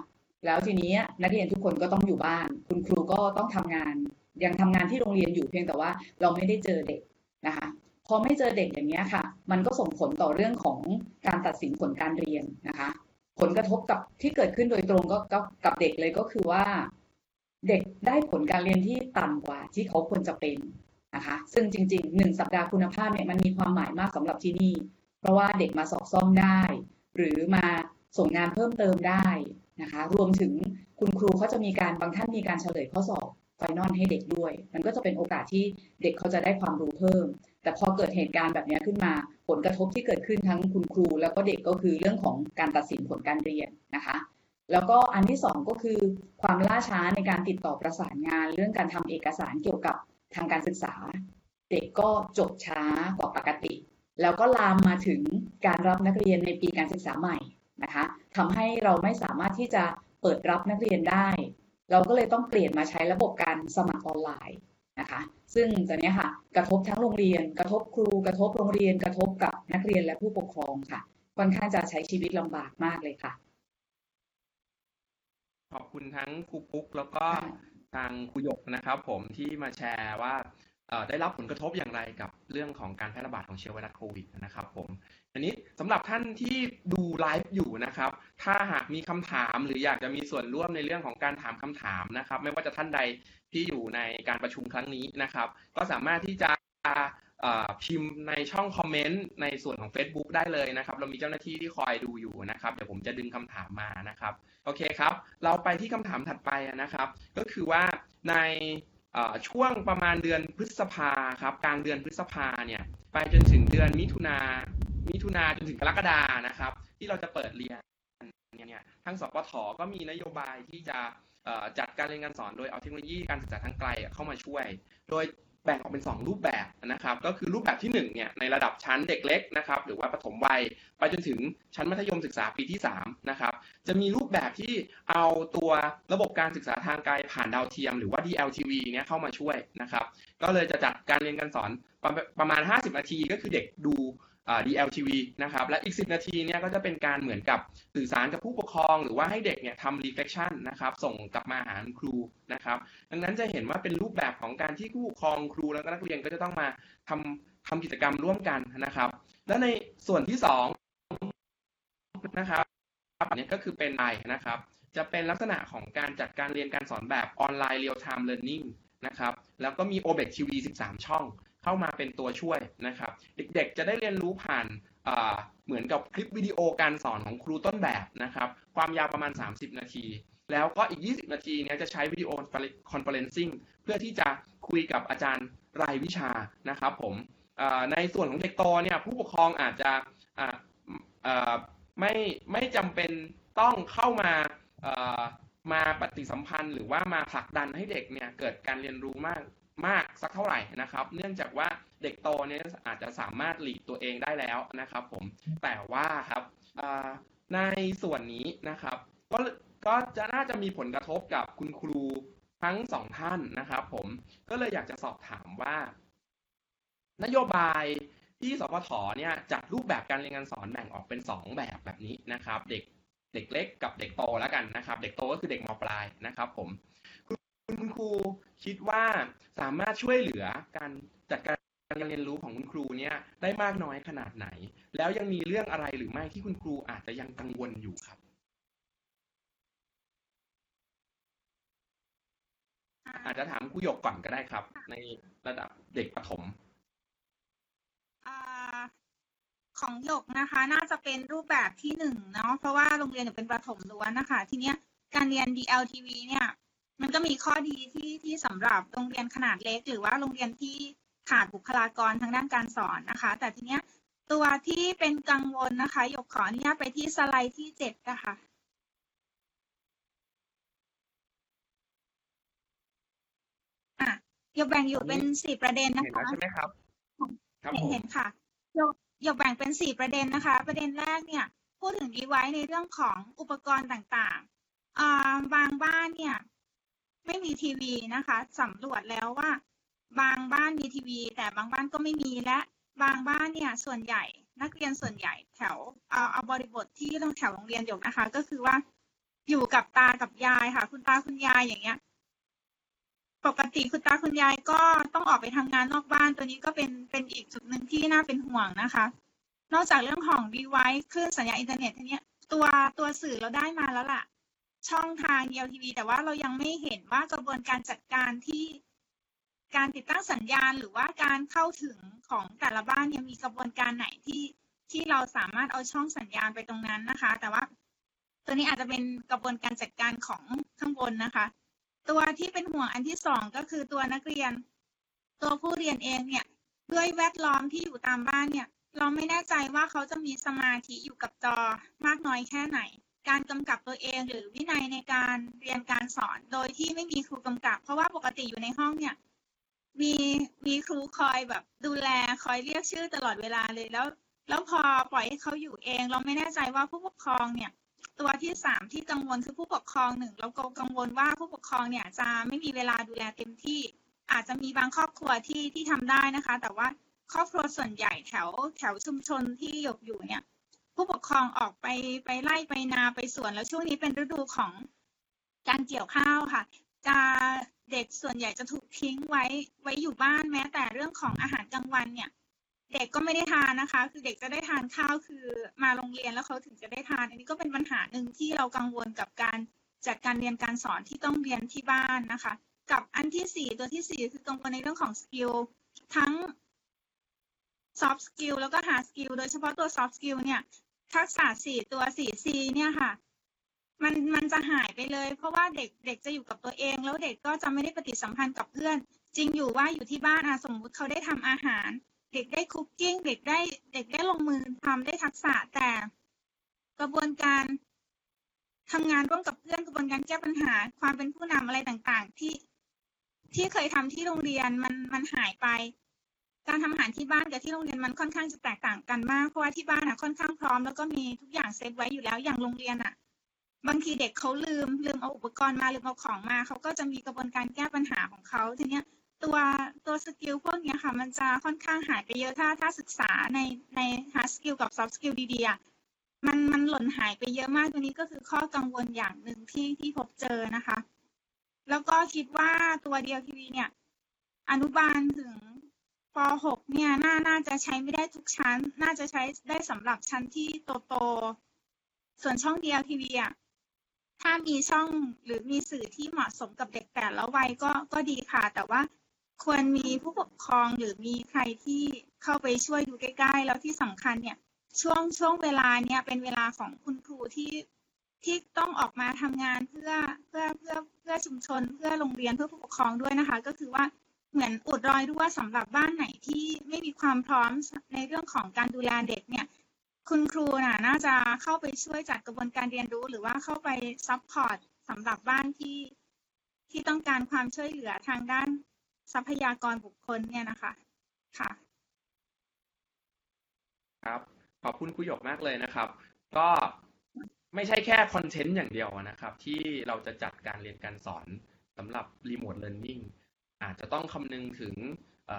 [SPEAKER 6] แล้วทีนี้นักเรียนทุกคนก็ต้องอยู่บ้าน คุณครูก็ต้องทำงาน ยังทำงานที่โรงเรียนอยู่เพียงแต่ว่าเราไม่ได้เจอเด็กนะคะ อไม่เจอเด็กอย่างนี้ยค่ะ มันก็ส่งผลต่อเรื่องของการตัดสินผลการเรียนนะคะ ผลกระทบกับที่เกิดขึ้นโดยตรงก็ก,กับเด็กเลยก็คือว่า เด็กได้ผลการเรียนที่ต่ำกว่าที่เขาควรจะเป็นนะคะ ซึ่งจริงๆหนึ่งสัปดาห์คุณภาพเนี่ยมันมีความหมายมากสำหรับที่นี่ เพราะว่าเด็กมาสอบซ่อมได้ หรือมาส่งงานเพิ่มเติมได้นะคะ รวมถึงคุณครูเขาจะมีการบางท่านมีการเฉลยข้อสอบไฟนอลให้เด็กด้วย มันก็จะเป็นโอกาสที่เด็กเขาจะได้ความรู้เพิ่ม แต่พอเกิดเหตุการณ์แบบนี้ขึ้นมา ผลกระทบที่เกิดขึ้นทั้งคุณครู แล้วก็เด็กก็คือเรื่องของการตัดสินผลการเรียนนะคะ แล้วก็อันที่สองก็คือความล่าช้าในการติดต่อประสานงาน เรื่องการทำเอกสารเกี่ยวกับทางการศึกษา เด็กก็จบช้ากว่าปกติ แล้วก็ลามมาถึงการรับนักเรียนในปีการศึกษาใหม่นะคะทำให้เราไม่สามารถที่จะเปิดรับนักเรียนได้ เราก็เลยต้องเปลี่ยนมาใช้ระบบการสมัครออนไลน์ นะคะ ซึ่งตอนนี้ค่ะกระทบทั้งโรงเรียน กระทบครู กระทบโรงเรียน กระทบกับนักเรียนและผู้ปกครองค่ะ ค่อนข้างจะใช้ชีวิตลำบากมากเลยค่ะ
[SPEAKER 1] ขอบคุณทั้งครูปุ๊กแล้วก็
[SPEAKER 6] ค่ะ
[SPEAKER 1] ทางครูหยกนะครับ ผมที่มาแชร์ว่าเอ่อ ได้รับผลกระทบอย่างไรกับเรื่องของการแพร่ระบาดของเชื้อไวรัสโควิดนะครับผมอันนี้สำหรับท่านที่ดูไลฟ์อยู่นะครับ ถ้าหากมีคำถามหรืออยากจะมีส่วนร่วมในเรื่องของการถามคำถามนะครับ ไม่ว่าจะท่านใดที่อยู่ในการประชุมครั้งนี้นะครับ ก็สามารถที่จะพิมพ์ในช่องคอมเมนต์ในส่วนของ Facebook ได้เลยนะครับ เรามีเจ้าหน้าที่ที่คอยดูอยู่นะครับ เดี๋ยวผมจะดึงคำถามมานะครับ โอเคครับ เราไปที่คำถามถัดไปนะครับ ก็คือว่าใน ช่วงประมาณเดือนพฤษภาครับกลางเดือนพฤษภาเนี่ยไปจนถึงเดือนมิถุนามิถุนาจนถึงกรกฎานะครับ ที่เราจะเปิดเรียนเนี่ยทางสปทก็มีนโยบายที่จะจัดการเรียนการสอนโดยเอาเทคโนโลยีการศึกษาทางไกลเข้ามาช่วย โดย แบ่งออกเป็น 2 รูปแบบนะครับ ก็คือรูปแบบที่1เนี่ยในระดับชั้นเด็กเล็กนะครับ หรือว่าประถมวัยไปจนถึงชั้นมัธยมศึกษาปีที่3นะครับจะมีรูปแบบที่เอาตัวระบบการศึกษาทางไกลผ่านดาวเทียม หรือว่า DLTV เนี่ยเข้ามาช่วยนะครับ ก็เลยจะจัดการเรียนการสอนประประมาณ 50 นาทีก็คือเด็กดู DLTV นะครับ และอีก 10 นาทีเนี่ยก็จะเป็นการเหมือนกับสื่อสารกับผู้ปกครอง หรือว่าให้เด็กเนี่ยทำ reflection นะครับ ส่งกลับมาหาครูนะครับ ดังนั้นจะเห็นว่าเป็นรูปแบบของการที่ผู้ปกครองครูแล้วก็นักเรียนก็จะต้องมาทำทำกิจกรรมร่วมกันนะครับ และในส่วนที่สองนะครับอันนี้ก็คือเป็นไอนะครับ จะเป็นลักษณะของการจัดการเรียนการสอนแบบออนไลน์ real time learning นะครับ แล้วก็มี OBEC TV 13 ช่อง เข้ามาเป็นตัวช่วยนะครับ เด็กๆจะได้เรียนรู้ผ่านเหมือนกับคลิปวิดีโอการสอนของครูต้นแบบนะครับ ความยาวประมาณ 30 นาที แล้วก็อีก 20 นาทีเนี้ยจะใช้ video conferencing เพื่อที่จะคุยกับอาจารย์รายวิชานะครับผมในส่วนของเด็กโตเนี่ยผู้ปกครองอาจจะไม่ไม่จำเป็นต้องเข้ามามาปฏิสัมพันธ์ หรือว่ามาผลักดันให้เด็กเนี่ยเกิดการเรียนรู้มาก มากสักเท่าไหร่นะครับ เนื่องจากว่าเด็กโตเนี่ยอาจจะสามารถหลีกตัวเองได้แล้วนะครับผมแต่ว่าครับในส่วนนี้นะครับ ก็ก็จะน่าจะมีผลกระทบกับคุณครูทั้งสองท่านนะครับผมก็เลยอยากจะสอบถามว่า นโยบายที่สพทเนี่ยจัดรูปแบบการเรียนการสอนแบ่งออกเป็น 2 แบบแบบนี้นะครับ เด็กเด็กเล็กกับเด็กโตแล้วกันนะครับ เด็กโตก็คือเด็กมปลายนะครับ ผม คุณคุณครูคิดว่าสามารถช่วยเหลือการจัดการการเรียนรู้ของคุณครูเนี่ยได้มากน้อยขนาดไหน แล้วยังมีเรื่องอะไรหรือไม่ที่คุณครูอาจจะยังกังวลอยู่ครับอาจจะถามครูหยกก่อนก็ได้ครับ ในระดับเด็กประถม
[SPEAKER 5] อ่าของหยกนะคะ น่าจะเป็นรูปแบบที่หนึ่งเนาะเพราะว่าโรงเรียนเนี่ยเป็นประถมล้วนนะคะ ทีเนี้ยการเรียน DLTV เนี่ย มันก็มีข้อดีที่ที่สำหรับโรงเรียนขนาดเล็ก หรือว่าโรงเรียนที่ขาดบุคลากรทางด้านการสอนนะคะ แต่ทีเนี้ยตัวที่เป็นกังวลนะคะหยกขออนุญาตไปที่สไลด์ที่เจ็ดนะคะอะหยกแบ่งอยู่เป็นสี่ประเด็นนะ
[SPEAKER 1] เห็นแล้ว
[SPEAKER 5] คะ
[SPEAKER 1] ใช่ไหมครับ ครับ
[SPEAKER 5] เห็น
[SPEAKER 1] ผม
[SPEAKER 5] เห็นค่ะยกยกแบ่งเป็นสี่ประเด็นนะคะ ประเด็นแรกเนี่ยพูดถึงดีไว้ในเรื่องของอุปกรณ์ต่างๆอ่าบางบ้านเนี่ย ไม่มีทีวีนะคะสำรวจแล้วว่า บางบ้านมีทีวี แต่บางบ้านก็ไม่มีและบางบ้านเนี่ยส่วนใหญ่นักเรียนส่วนใหญ่แถวเอาเอาบริบทที่ต้องแถวโรงเรียนหยกนะคะ ก็คือว่าอยู่กับตากับยายค่ะ คุณตาคุณยายอย่างเงี้ย ปกติคุณตาคุณยายก็ต้องออกไปทำงานนอกบ้านตัวนี้ก็เป็นเป็นอีกจุดหนึ่งที่น่าเป็นห่วงนะคะ นอกจากเรื่องของ device คลื่นสัญญาณอินเทอร์เน็ตทีเนี้ยตัวตัวสื่อเราได้มาแล้วล่ะ ช่องทาง DLTV แต่ว่าเรายังไม่เห็นว่ากระบวนการจัดการที่การติดตั้งสัญญาณหรือว่าการเข้าถึงของแต่ละบ้านเนี่ยมีกระบวนการไหนที่ที่เราสามารถเอาช่องสัญญาณไปตรงนั้นนะคะ แต่ว่าตัวนี้อาจจะเป็นกระบวนการจัดการของข้างบนนะคะ ตัวที่เป็นห่วงอันที่สองก็คือตัวนักเรียน ตัวผู้เรียนเองเนี่ยด้วยแวดล้อมที่อยู่ตามบ้านเนี่ย เราไม่แน่ใจว่าเขาจะมีสมาธิอยู่กับจอมากน้อยแค่ไหน การกำกับตัวเองหรือวินัยในการเรียนการสอนโดยที่ไม่มีครูกำกับ เพราะว่าปกติอยู่ในห้องเนี่ย มีมีครูคอยแบบดูแลคอยเรียกชื่อตลอดเวลาเลยแล้ว แล้วพอปล่อยให้เขาอยู่เอง เราไม่แน่ใจว่าผู้ปกครองเนี่ย ตัวที่สามที่กังวลคือผู้ปกครองหนึ่งเราก็กังวลว่าผู้ปกครองเนี่ยจะไม่มีเวลาดูแลเต็มที่ อาจจะมีบางครอบครัวที่ที่ทำได้นะคะ แต่ว่าครอบครัวส่วนใหญ่แถวแถวชุมชนที่หยกอยู่เนี่ย ผู้ปกครองออกไปไปไล่ไปนาไปสวนแล้วช่วงนี้เป็นฤดูของการเกี่ยวข้าวค่ะ จะเด็กส่วนใหญ่จะถูกทิ้งไว้ไว้อยู่บ้านแม้ แต่เรื่องของอาหารกลางวันเนี่ย เด็กก็ไม่ได้ทานนะคะ คือเด็กจะได้ทานข้าวคือมาโรงเรียนแล้วเขาถึงจะได้ทาน อันนี้ก็เป็นปัญหาหนึ่งที่เรากังวลกับการจัดการเรียนการสอนที่ต้องเรียนที่บ้านนะคะ กับอันที่สี่ตัวที่สี่คือกังวลในเรื่องของ skill ทั้ง soft skill แล้วก็ hard skill โดยเฉพาะตัว soft skill เนี่ย ทักษะสี่ตัวสี่ C เนี่ยค่ะ มันมันจะหายไปเลย เพราะว่าเด็กเด็กจะอยู่กับตัวเอง แล้วเด็กก็จะไม่ได้ปฏิสัมพันธ์กับเพื่อน จริงอยู่ว่าอยู่ที่บ้านอะสมมุติเขาได้ทำอาหาร เด็กได้ cooking เด็กได้เด็กได้ลงมือทำได้ทักษะแต่กระบวนการทำงานร่วมกับเพื่อนกระบวนการแก้ปัญหา ความเป็นผู้นำอะไรต่างๆ ที่ที่เคยทำที่โรงเรียนมันมันหายไป การทำอาหารที่บ้านกับที่โรงเรียนมันค่อนข้างจะแตกต่างกันมากเพราะว่าที่บ้านอะค่อนข้างพร้อมแล้วก็มีทุกอย่างเซตไว้อยู่แล้วอย่างโรงเรียนอะ บางทีเด็กเขาลืมลืมเอาอุปกรณ์มาลืมเอาของมาเขาก็จะมีกระบวนการแก้ปัญหาของเขาทีเนี้ยตัวตัวสกิลพวกเนี้ยค่ะ มันจะค่อนข้างหายไปเยอะถ้าถ้าศึกษาในใน hard skill กับ soft skill ดีๆอะมันมันหล่นหายไปเยอะมากตัวนี้ก็คือข้อกังวลอย่างหนึ่งที่ที่พบเจอนะคะ แล้วก็คิดว่าตัว DLTV เนี่ย อนุบาลถึง ป .6 เนี่ย น่า น่าจะใช้ไม่ได้ทุกชั้น น่าจะใช้ได้สำหรับชั้นที่โตๆส่วนช่อง DLTV อะ ถ้ามีช่องหรือมีสื่อที่เหมาะสมกับเด็กแต่ละวัยก็ ก็ดีค่ะ แต่ว่าควรมีผู้ปกครองหรือมีใครที่เข้าไปช่วยดูใกล้ๆ แล้วที่สำคัญเนี่ย ช่วง ช่วงเวลาเนี่ยเป็นเวลาของคุณครูที่ที่ต้องออกมาทำงานเพื่อเพื่อเพื่อเพื่อชุมชน เพื่อโรงเรียนเพื่อผู้ปกครองด้วยนะคะ ก็คือว่า เหมือนอุดรอยรั่วสำหรับบ้านไหนที่ไม่มีความพร้อมในเรื่องของการดูแลเด็กเนี่ย คุณครูน่ะน่าจะเข้าไปช่วยจัดกระบวนการเรียนรู้หรือว่าเข้าไป supportสำหรับบ้านที่ที่ต้องการความช่วยเหลือทางด้านทรัพยากรบุคคลเนี่ยนะคะค่ะ
[SPEAKER 1] ครับ ขอบคุณครูหยกมากเลยนะครับ ก็ไม่ใช่แค่คอนเทนต์อย่างเดียวนะครับ ที่เราจะจัดการเรียนการสอนสำหรับรีโมทเ a ิร์นนิ่ง อาจจะต้องคำนึงถึง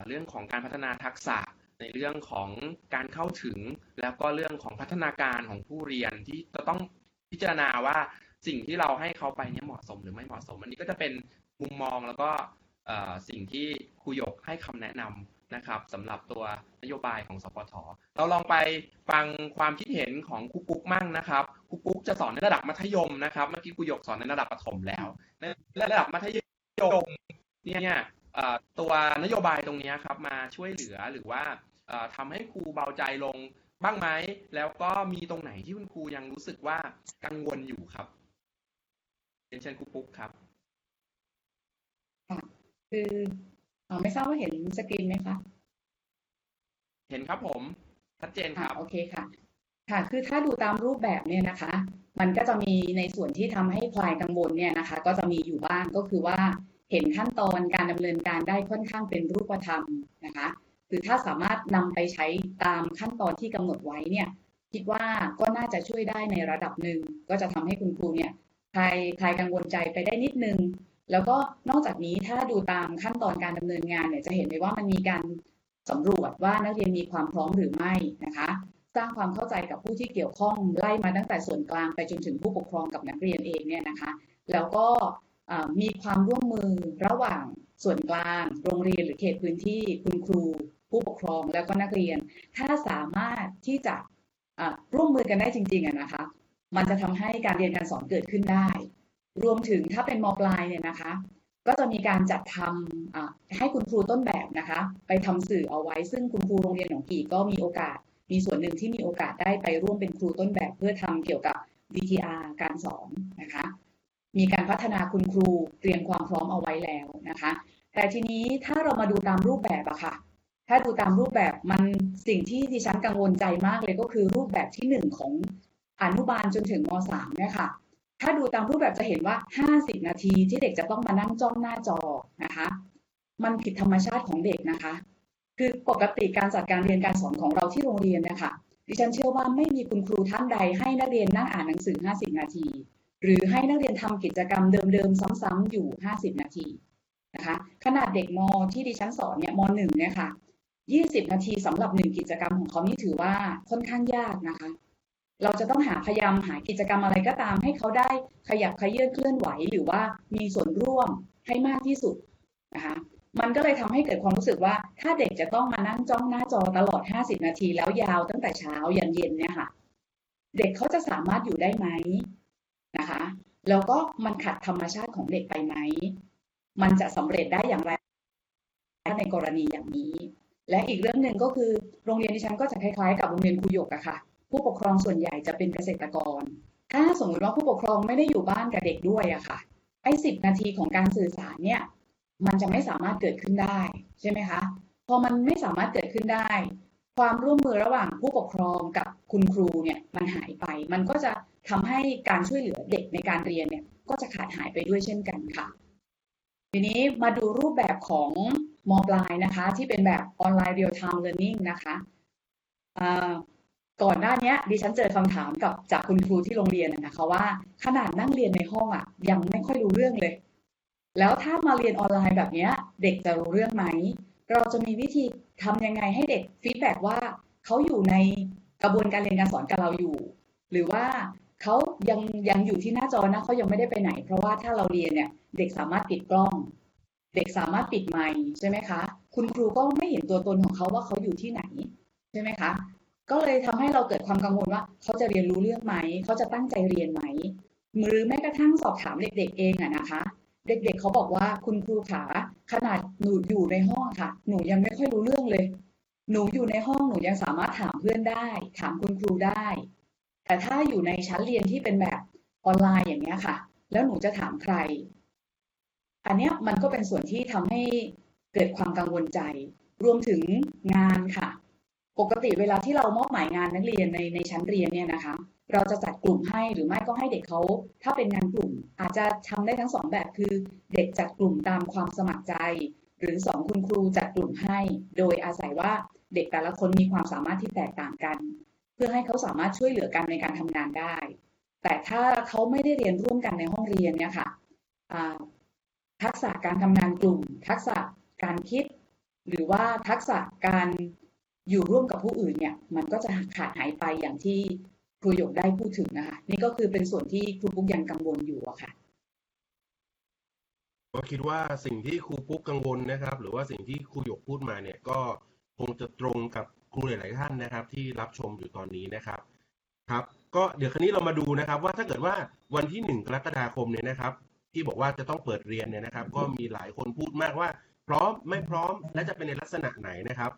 [SPEAKER 1] เรื่องของการพัฒนาทักษะในเรื่องของการเข้าถึง แล้วก็เรื่องของพัฒนาการของผู้เรียนที่จะต้องพิจารณาว่าสิ่งที่เราให้เขาไปเนี่ยเหมาะสมหรือไม่เหมาะสม อันนี้ก็จะเป็นมุมมองแล้วก็สิ่งที่ครูหยกให้คำแนะนำนะครับสำหรับตัวนโยบายของสปทเราลองไปฟังความคิดเห็นของครูปุ๊กมั่งนะครับครูปุ๊กจะสอนในระดับมัธยมนะครับเมื่อกี้ครูหยกสอนในระดับประถมแล้ว ในระดับมัธยม เนี่ยเอ่อตัวนโยบายตรงเนี้ยครับมาช่วยเหลือหรือว่าเอ่อทำให้ครูเบาใจลงบ้างไหมแล้วก็มีตรงไหนที่คุณครูยังรู้สึกว่ากังวลอยู่ครับเรียนเชิญครูปุ๊กครับ
[SPEAKER 6] ค่ะคือเอ่อไม่ทราบว่าเห็นสกรีนไหมคะ
[SPEAKER 1] เห็นครับผมชัดเจนค
[SPEAKER 6] ค่ะ
[SPEAKER 1] รับ
[SPEAKER 6] โอเคค่ะ ค่ะ คือถ้าดูตามรูปแบบเนี่ยนะคะ มันก็จะมีในส่วนที่ทำให้คลายกังวลเนี่ยนะคะ ก็จะมีอยู่บ้างก็คือว่า เห็นขั้นตอนการดำเนินการได้ค่อนข้างเป็นรูปธรรมนะคะคือถ้าสามารถนำไปใช้ตามขั้นตอนที่กำหนดไว้เนี่ยคิดว่าก็น่าจะช่วยได้ในระดับหนึ่ง ก็จะทำให้คุณครูเนี่ยคลายคลายกังวลใจไปได้นิดนึง แล้วก็นอกจากนี้ถ้าดูตามขั้นตอนการดำเนินงานเนี่ยจะเห็นเลยว่ามันมีการสำรวจว่านักเรียนมีความพร้อมหรือไม่นะคะสร้างความเข้าใจกับผู้ที่เกี่ยวข้องไล่มาตั้งแต่ส่วนกลางไปจนถึงผู้ปกครองกับนักเรียนเองเนี่ยนะคะ แล้วก็ มีความร่วมมือระหว่างส่วนกลาง โรงเรียนหรือเขตพื้นที่คุณครู ผู้ปกครองแล้วก็นักเรียน ถ้าสามารถที่จะร่วมมือกันได้จริงๆนะคะ มันจะทำให้การเรียนการสอนเกิดขึ้นได้ รวมถึงถ้าเป็นมปลายเนี่ยนะคะ ก็จะมีการจัดทำให้คุณครูต้นแบบนะคะ ไปทำสื่อเอาไว้ ซึ่งคุณครูโรงเรียนหนองกี่ก็มีโอกาส มีส่วนหนึ่งที่มีโอกาสได้ไปร่วมเป็นครูต้นแบบเพื่อทำเกี่ยวกับ VTR การสอนนะคะ มีการพัฒนาคุณครูเตรียมความพร้อมเอาไว้แล้วนะคะ แต่ทีนี้ถ้าเรามาดูตามรูปแบบอะค่ะ ถ้าดูตามรูปแบบมันสิ่งที่ดิฉันกังวลใจมากเลยก็คือรูปแบบที่หนึ่งของอนุบาลจนถึงมสามเนี่ยค่ะ ถ้าดูตามรูปแบบจะเห็นว่า 50 นาทีที่เด็กจะต้องมานั่งจ้องหน้าจอนะคะ มันผิดธรรมชาติของเด็กนะคะ คือปกติการจัดการเรียนการสอนของเราที่โรงเรียนเนี่ยค่ะ ดิฉันเชื่อว่าไม่มีคุณครูท่านใดให้นักเรียนนั่งอ่านหนังสือ 50 นาที หรือให้นักเรียนทำกิจกรรมเดิมๆ ซ้ำๆอยู่ 50 นาทีนะคะขนาดเด็กมที่ดิฉันสอนเนี่ยมหนึ่งเนี่ยค่ะ 20 นาทีสำหรับหนึ่งกิจกรรมของเขานี่ถือว่าค่อนข้างยากนะคะ เราจะต้องหาพยายามหากิจกรรมอะไรก็ตาม ให้เขาได้ขยับขยื่นเคลื่อนไหวหรือว่ามีส่วนร่วมให้มากที่สุดนะคะมันก็เลยทำให้เกิดความรู้สึกว่า ถ้าเด็กจะต้องมานั่งจ้องหน้าจอตลอด 50 นาทีแล้วยาวตั้งแต่เช้ายันเย็นเนี่ยค่ะ เด็กเขาจะสามารถอยู่ได้ไหม นะคะ แล้วก็มันขัดธรรมชาติของเด็กไปไหม มันจะสำเร็จได้อย่างไรในกรณีอย่างนี้ และอีกเรื่องหนึ่งก็คือโรงเรียนดิฉันก็จะคล้ายๆกับโรงเรียนครูหยกอะค่ะ ผู้ปกครองส่วนใหญ่จะเป็นเกษตรกร ถ้าสมมติว่าผู้ปกครองไม่ได้อยู่บ้านกับเด็กด้วยอะค่ะไอ้สิบนาทีของการสื่อสารเนี่ยมันจะไม่สามารถเกิดขึ้นได้ใช่ไหมคะพอมันไม่สามารถเกิดขึ้นได้ ความร่วมมือระหว่างผู้ปกครองกับคุณครูเนี่ยมันหายไป มันก็จะ ทำให้การช่วยเหลือเด็กในการเรียนเนี่ยก็จะขาดหายไปด้วยเช่นกันค่ะ ทีนี้มาดูรูปแบบของมปลายนะคะ ที่เป็นแบบออนไลน์ real time learning นะคะก่อนหน้านี้ดิฉันเจอคำถามกับจากคุณครูที่โรงเรียนนะคะว่าขนาดนั่งเรียนในห้องอะยังไม่ค่อยรู้เรื่องเลย แล้วถ้ามาเรียนออนไลน์แบบเนี้ยเด็กจะรู้เรื่องไหม เราจะมีวิธีทำยังไงให้เด็กฟีดแบ็ว่าเขาอยู่ในกระบวนการเรียนการสอนกับเราอยู่ หรือว่า เขายังยังอยู่ที่หน้าจอนะเขายังไม่ได้ไปไหน เพราะว่าถ้าเราเรียนเนี่ยเด็กสามารถปิดกล้อง เด็กสามารถปิดไมค์ใช่ไหมคะคุณครูก็ไม่เห็นตัวตนของเขาว่าเขาอยู่ที่ไหนใช่ไหมคะก็เลยทำให้เราเกิดความกังวลว่าเขาจะเรียนรู้เรื่องไหมเขาจะตั้งใจเรียนไหมหรือแม้กระทั่งสอบถามเด็กๆเองอะนะคะ เด็กๆเขาบอกว่าคุณครูขาขนาดหนูอยู่ในห้องค่ะ หนูยังไม่ค่อยรู้เรื่องเลย หนูอยู่ในห้องหนูยังสามารถถามเพื่อนได้ ถามคุณครูได้ แต่ถ้าอยู่ในชั้นเรียนที่เป็นแบบออนไลน์อย่างเนี้ยค่ะ แล้วหนูจะถามใคร อันเนี้ยมันก็เป็นส่วนที่ทำให้เกิดความกังวลใจ รวมถึงงานค่ะ ปกติเวลาที่เรามอบหมายงานนักเรียนในในชั้นเรียนเนี่ยนะคะ เราจะจัดกลุ่มให้หรือไม่ก็ให้เด็กเขา ถ้าเป็นงานกลุ่ม อาจจะทำได้ทั้งสองแบบคือ เด็กจัดกลุ่มตามความสมัครใจ หรือสองคุณครูจัดกลุ่มให้ โดยอาศัยว่าเด็กแต่ละคนมีความสามารถที่แตกต่างกัน เพื่อให้เขาสามารถช่วยเหลือกันในการทำงานได้ แต่ถ้าเขาไม่ได้เรียนร่วมกันในห้องเรียนเนี่ยค่ะทักษะการทำงานกลุ่ม ทักษะการคิด หรือว่าทักษะการอยู่ร่วมกับผู้อื่นเนี่ยมันก็จะขาดหายไปอย่างที่ครูหยกได้พูดถึงนะคะนี่ก็คือเป็นส่วนที่ครูปุ๊กยังกังวลอยู่อะค่ะ
[SPEAKER 2] ก็คิดว่าสิ่งที่ครูปุ๊กกังวลนะครับ หรือว่าสิ่งที่ครูหยกพูดมาเนี่ยก็คงจะตรงกับ ครูหลาย ๆ ท่านนะครับ ที่รับชมอยู่ตอนนี้นะครับครับก็เดี๋ยวคราวนี้เรามาดูนะครับ ว่าถ้าเกิดว่าวันที่หนึ่งกรกฎาคมเนี่ยนะครับ ที่บอกว่าจะต้องเปิดเรียนเนี่ยนะครับ ก็มีหลายคนพูดมากว่า พร้อมไม่พร้อมและจะเป็นในลักษณะไหนนะครับ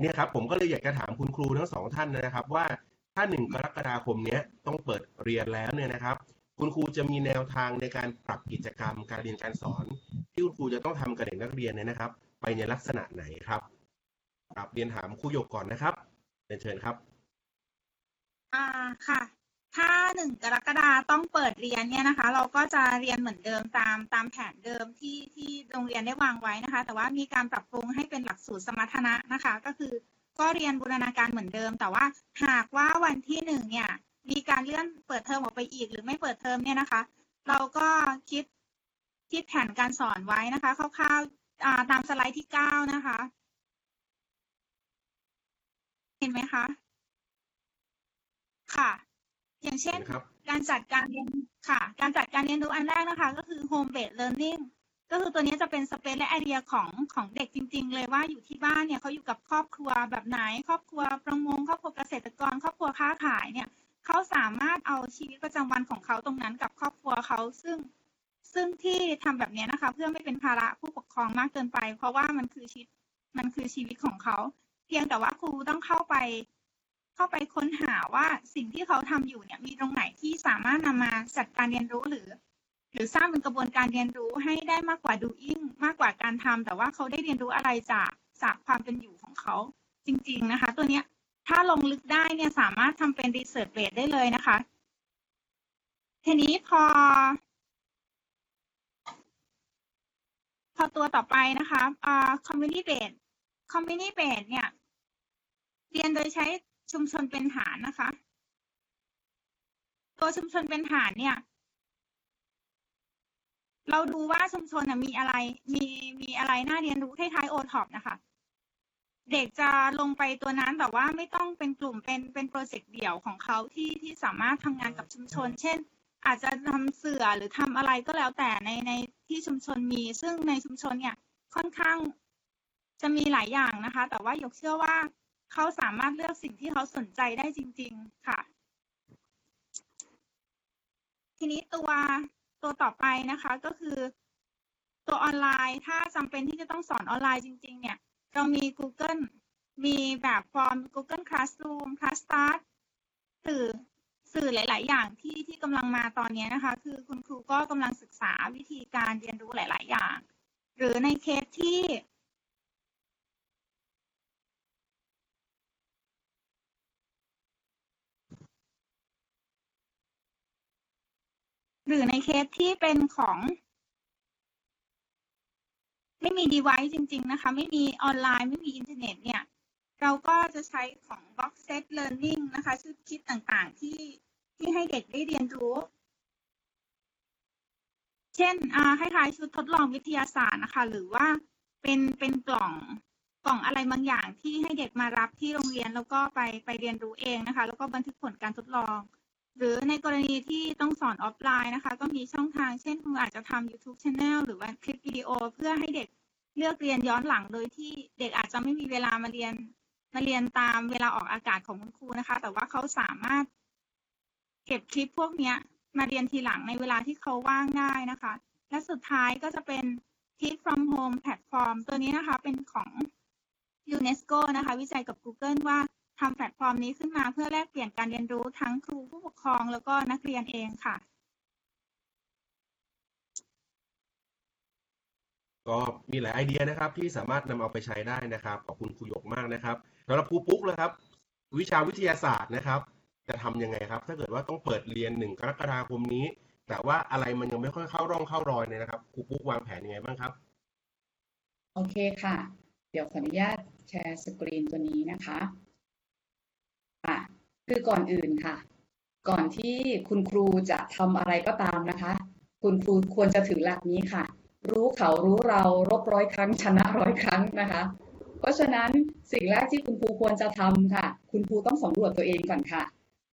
[SPEAKER 2] เนี่ยครับผมก็เลยอยากจะถามคุณครูทั้งสองท่านนะครับ ว่าถ้าหนึ่งกรกฎาคมเนี้ยต้องเปิดเรียนแล้วเนี่ยนะครับ คุณครูจะมีแนวทางในการปรับกิจกรรม การเรียนการสอน ที่คุณครูจะต้องทำกับเด็กนักเรียนเนี่ยนะครับ ไปในลักษณะไหนครับ ครับเรียนถามครูหยกก่อนนะครับเรียนเชิญครับ
[SPEAKER 5] อ่าค่ะ ถ้าหนึ่งกรกฎาต้องเปิดเรียนเนี่ยนะคะ เราก็จะเรียนเหมือนเดิมตามตามแผนเดิมที่ที่โรงเรียนได้วางไว้นะคะ แต่ว่ามีการปรับปรุงให้เป็นหลักสูตรสมรรถนะนะคะ ก็คือก็เรียนบูรณาการเหมือนเดิม แต่ว่าหากว่าวันที่หนึ่งเนี่ยมีการเลื่อนเปิดเทอมออกไปอีก หรือไม่เปิดเทอมเนี่ยนะคะ เราก็คิดคิดแผนการสอนไว้นะคะคร่าวๆอ่าตามสไลด์ที่เก้านะคะ เห็นไหมคะ ค่ะ อย่างเช่น
[SPEAKER 2] นะครับ
[SPEAKER 5] การจัดการเรียนค่ะ การจัดการเรียนรู้อันแรกนะคะ ก็คือ home based learning ก็คือตัวนี้จะเป็นสเปซและไอเดียของของเด็กจริง ๆ เลยว่าอยู่ที่บ้านเนี่ยเขาอยู่กับครอบครัวแบบไหน ครอบครัวประมง ครอบครัวเกษตรกร ครอบครัวค้าขายเนี่ยเขาสามารถเอาชีวิตประจำวันของเขาตรงนั้นกับครอบครัวเขาซึ่งซึ่งที่ทำแบบนี้นะคะ เพื่อไม่เป็นภาระผู้ปกครองมากเกินไป เพราะว่ามันคือชีวิตมันคือชีวิตของเขาเพียงแต่ว่าครูต้องเข้าไป เข้าไปค้นหาว่าสิ่งที่เขาทำอยู่เนี่ยมีตรงไหนที่สามารถนำมาจัดการเรียนรู้หรือ หรือสร้างเป็นกระบวนการเรียนรู้ให้ได้มากกว่า doing มากกว่าการทำแต่ว่าเขาได้เรียนรู้อะไรจากจากความเป็นอยู่ของเขาจริง ๆนะคะ ตัวเนี้ยถ้าลงลึกได้เนี่ยสามารถทำเป็น research base ได้เลยนะคะ ทีนี้พอ พอตัวต่อไปนะคะอ่า community based community based เนี่ย เรียนโดยใช้ชุมชนเป็นฐานนะคะ ตัวชุมชนเป็นฐานเนี่ย เราดูว่าชุมชนมีอะไร มีมีอะไรน่าเรียนรู้คล้ายๆโอท็อปนะคะ เด็กจะลงไปตัวนั้นแต่ว่าไม่ต้องเป็นกลุ่มเป็นเป็น project เดี่ยวของเขาที่ที่สามารถทำงานกับชุมชน เช่น อาจจะทำเสื่อหรือทำอะไรก็แล้วแต่ในในที่ชุมชนมี ซึ่งในชุมชนเนี่ยค่อนข้างจะมีหลายอย่างนะคะ แต่ว่าหยกเชื่อว่า เขาสามารถเลือกสิ่งที่เขาสนใจได้จริง ๆ ค่ะ ทีนี้ตัวตัวต่อไปนะคะก็คือ ตัวออนไลน์ถ้าจำเป็นที่จะต้องสอนออนไลน์จริง ๆ เนี่ย เรามี Google มีแบบฟอร์ม Google Classroom Classstart สื่อสื่อหลาย ๆ อย่างที่ที่กำลังมาตอนนี้นะคะ คือคุณครูก็กำลังศึกษาวิธีการเรียนรู้หลาย ๆ อย่าง หรือในเคสที่ หรือในเคสที่เป็นของ ไม่มี device จริง ๆ นะคะ ไม่มีออนไลน์ไม่มีอินเทอร์เน็ตเนี่ย เราก็จะใช้ของ box set learning นะคะชุดคิดต่างๆที่ที่ให้เด็กได้เรียนรู้ เช่นอ่าคล้ายๆชุดทดลองวิทยาศาสตร์นะคะ หรือว่าเป็นเป็นกล่องกล่องอะไรบางอย่างที่ให้เด็กมารับที่โรงเรียนแล้วก็ไปไปเรียนรู้เองนะคะ แล้วก็บันทึกผลการทดลอง หรือในกรณีที่ต้องสอนออฟไลน์นะคะ ก็มีช่องทางเช่นคุณอาจจะทำ YouTube Channel หรือว่าคลิปวิดีโอ เพื่อให้เด็กเลือกเรียนย้อนหลังโดยที่เด็กอาจจะไม่มีเวลามาเรียนมาเรียนตามเวลาออกอากาศของคุณครูนะคะ แต่ว่าเขาสามารถ เก็บคลิปพวกนี้มาเรียนทีหลังในเวลาที่เขาว่างได้นะคะ และสุดท้ายก็จะเป็น Teach from Home Platform ตัวนี้นะคะเป็นของ UNESCO นะคะ วิจัยกับ Google ว่า ทำแพลตฟอร์มนี้ขึ้นมาเพื่อแลกเปลี่ยนการเรียนรู้ทั้งครูผู้ปกครอง แล้วก็นักเรียนเองค่ะ
[SPEAKER 2] ก็มีหลายไอเดียนะครับที่สามารถนำเอาไปใช้ได้นะครับ ขอบคุณครูหยกมากนะครับสำหรับครูปุ๊กเลยครับ วิชาวิทยาศาสตร์นะครับ จะทำยังไงครับ ถ้าเกิดว่าต้องเปิดเรียนหนึ่งกรกฎาคมนี้ แต่ว่าอะไรมันยังไม่ค่อยเข้าร่องเข้ารอยเลยนะครับครูปุ๊กวางแผนยังไงบ้างครับ
[SPEAKER 6] โอเคค่ะ เดี๋ยวขออนุญาตแชร์สกรีนตัวนี้นะคะอะ คือก่อนอื่นค่ะ ก่อนที่คุณครูจะทำอะไรก็ตามนะคะ คุณครูควรจะถือหลักนี้ค่ะ รู้เขารู้เรารบร้อยครั้งชนะร้อยครั้งนะคะ เพราะฉะนั้นสิ่งแรกที่คุณครูควรจะทำค่ะ คุณครูต้องสำรวจตัวเองก่อนค่ะ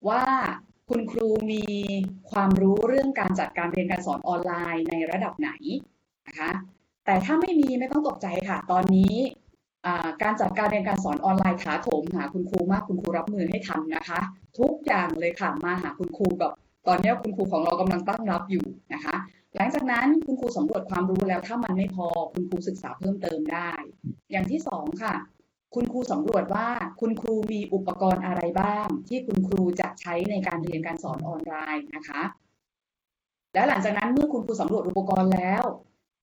[SPEAKER 6] ว่าคุณครูมีความรู้เรื่องการจัดการเรียนการสอนออนไลน์ในระดับไหนนะคะ แต่ถ้าไม่มีไม่ต้องตกใจค่ะ ตอนนี้ การจัดการเรียนการสอนออนไลน์ถาโถมหาคุณครูมากคุณครูรับมือให้ทันนะคะ ทุกอย่างเลยค่ะมาหาคุณครูแบบตอนนี้คุณครูของเรากำลังตั้งรับอยู่นะคะ หลังจากนั้นคุณครูสำรวจความรู้แล้วถ้ามันไม่พอคุณครูศึกษาเพิ่มเติมได้ อย่างที่สองค่ะ คุณครูสำรวจว่าคุณครูมีอุปกรณ์อะไรบ้าง ที่คุณครูจะใช้ในการเรียนการสอนออนไลน์นะคะ และหลังจากนั้นเมื่อคุณครูสำรวจอุปกรณ์แล้ว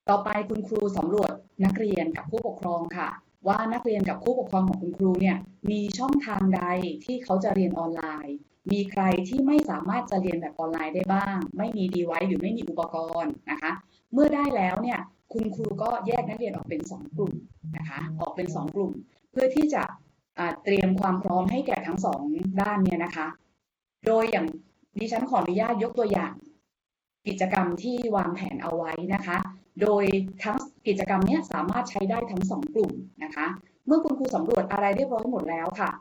[SPEAKER 6] ต่อไปคุณครูสำรวจนักเรียนกับผู้ปกครองค่ะ ว่านักเรียนกับผู้ปกครองของคุณครูเนี่ยมีช่องทางใดที่เขาจะเรียนออนไลน์ มีใครที่ไม่สามารถจะเรียนแบบออนไลน์ได้บ้าง ไม่มีดีไวหรือไม่มีอุปกรณ์นะคะ เมื่อได้แล้วเนี่ยคุณครูก็แยกนักเรียนออกเป็น 2 กลุ่มนะคะออกเป็น 2 กลุ่ม เพื่อที่จะเตรียมความพร้อมให้แก่ทั้งสองด้านเนี่ยนะคะ โดยอย่างดิฉันขออนุญาตยกตัวอย่าง กิจกรรมที่วางแผนเอาไว้นะคะ โดยทั้งกิจกรรมนี้สามารถใช้ได้ทั้งสองกลุ่มนะคะ เมื่อคุณครูสำรวจอะไรเรียบร้อยหมดแล้วค่ะ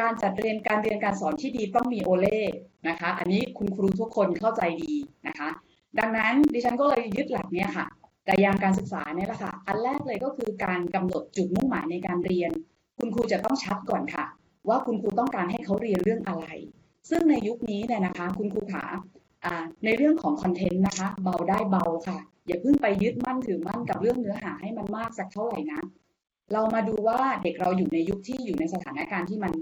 [SPEAKER 6] การจัดเรียนการเรียนการสอนที่ดีต้องมีโอเล่นะคะ อันนี้คุณครูทุกคนเข้าใจดีนะคะ ดังนั้นดิฉันก็เลยยึดหลักเนี้ยค่ะแต่ยางการศึกษาเนี่ยแหละค่ะ อันแรกเลยก็คือการกำหนดจุดมุ่งหมายในการเรียน คุณครูจะต้องชัดก่อนค่ะ ว่าคุณครูต้องการให้เขาเรียนเรื่องอะไร ซึ่งในยุคนี้เนี่ยนะคะ คุณครูขาอ่า ในเรื่องของคอนเทนต์นะคะ เบาได้เบาค่ะ อย่าเพิ่งไปยึดมั่นถือมั่นกับเรื่องเนื้อหาให้มันมากสักเท่าไหร่นะ เรามาดูว่าเด็กเราอยู่ในยุคที่อยู่ในสถานการณ์ที่มัน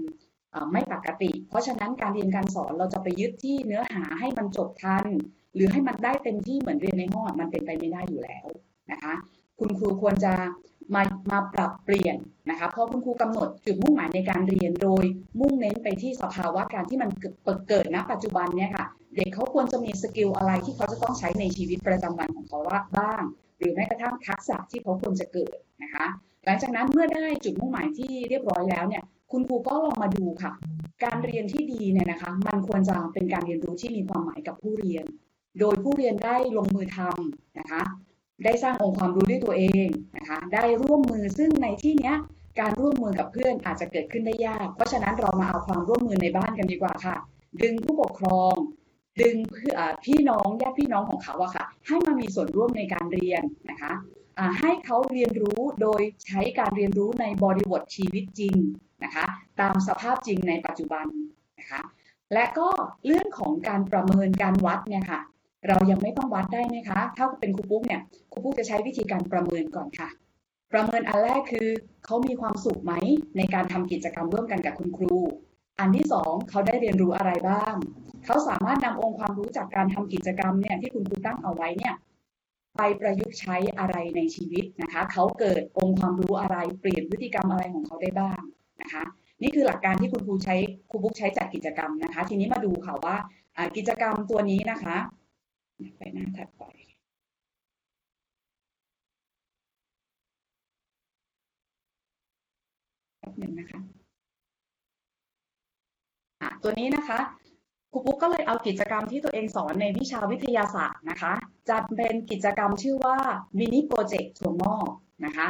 [SPEAKER 6] ไม่ปกติ เพราะฉะนั้นการเรียนการสอนเราจะไปยึดที่เนื้อหาให้มันจบทัน หรือให้มันได้เต็มที่เหมือนเรียนในห้องมันเป็นไปไม่ได้อยู่แล้วนะคะ คุณครูควรจะ มามาปรับเปลี่ยนนะคะเพราะคุณครูกำหนดจุดมุ่งหมายในการเรียนโดย มุ่งเน้นไปที่สภาวะการที่มันเกิดเกิดณปัจจุบันเนี่ยค่ะเด็กเขาควรจะมี skill อะไรที่เขาจะต้องใช้ในชีวิตประจำวันของเขาว่าบ้าง หรือแม้กระทั่งทักษะที่เขาควรจะเกิดนะคะหลังจากนั้นเมื่อได้จุดมุ่งหมายที่เรียบร้อยแล้วเนี่ยคุณครูก็ลองมาดูค่ะ การเรียนที่ดีเนี่ยนะคะมันควรจะเป็นการเรียนรู้ที่มีความหมายกับผู้เรียน โดยผู้เรียนได้ลงมือทำนะคะ ได้สร้างองค์ความรู้ด้วยตัวเองนะคะได้ร่วมมือซึ่งในที่เนี้ยการร่วมมือกับเพื่อนอาจจะเกิดขึ้นได้ยาก เพราะฉะนั้นเรามาเอาความร่วมมือในบ้านกันดีกว่าค่ะ ดึงผู้ปกครอง ดึงเพื่อพี่น้องญาติพี่น้องของเขาอะค่ะ ให้มามีส่วนร่วมในการเรียนนะคะให้เขาเรียนรู้โดยใช้การเรียนรู้ในบริบทชีวิตจริงนะคะตามสภาพจริงในปัจจุบันนะคะและก็เรื่องของการประเมินการวัดเนี่ยค่ะ เรายังไม่ต้องวัดได้ไหมคะ ถ้าเป็นครูปุ๊กเนี่ยครูปุ๊กจะใช้วิธีการประเมินก่อนค่ะ ประเมินอันแรกคือเขามีความสุขไหมในการทำกิจกรรมร่วมกันกับคุณครู อันที่สองเขาได้เรียนรู้อะไรบ้าง เขาสามารถนำองค์ความรู้จากการทำกิจกรรมเนี่ยที่คุณครูตั้งเอาไว้เนี่ยไปประยุกต์ใช้อะไรในชีวิตนะคะ เขาเกิดองค์ความรู้อะไรเปลี่ยนพฤติกรรมอะไรของเขาได้บ้างนะคะ นี่คือหลักการที่คุณครูใช้ครูบุ๊กใช้จัดกิจกรรมนะคะ ทีนี้มาดูค่ะว่ากิจกรรมตัวนี้นะคะ ไปหน้าถัดไปแป๊บหนึ่งนะคะะตัวนี้นะคะครูปุ๊กก็เลยเอากิจกรรมที่ตัวเองสอนในวิชาวิทยาศาสตร์นะคะจัดเป็นกิจกรรมชื่อว่ามินิโปรเจกต์ถั่วงอกนะคะ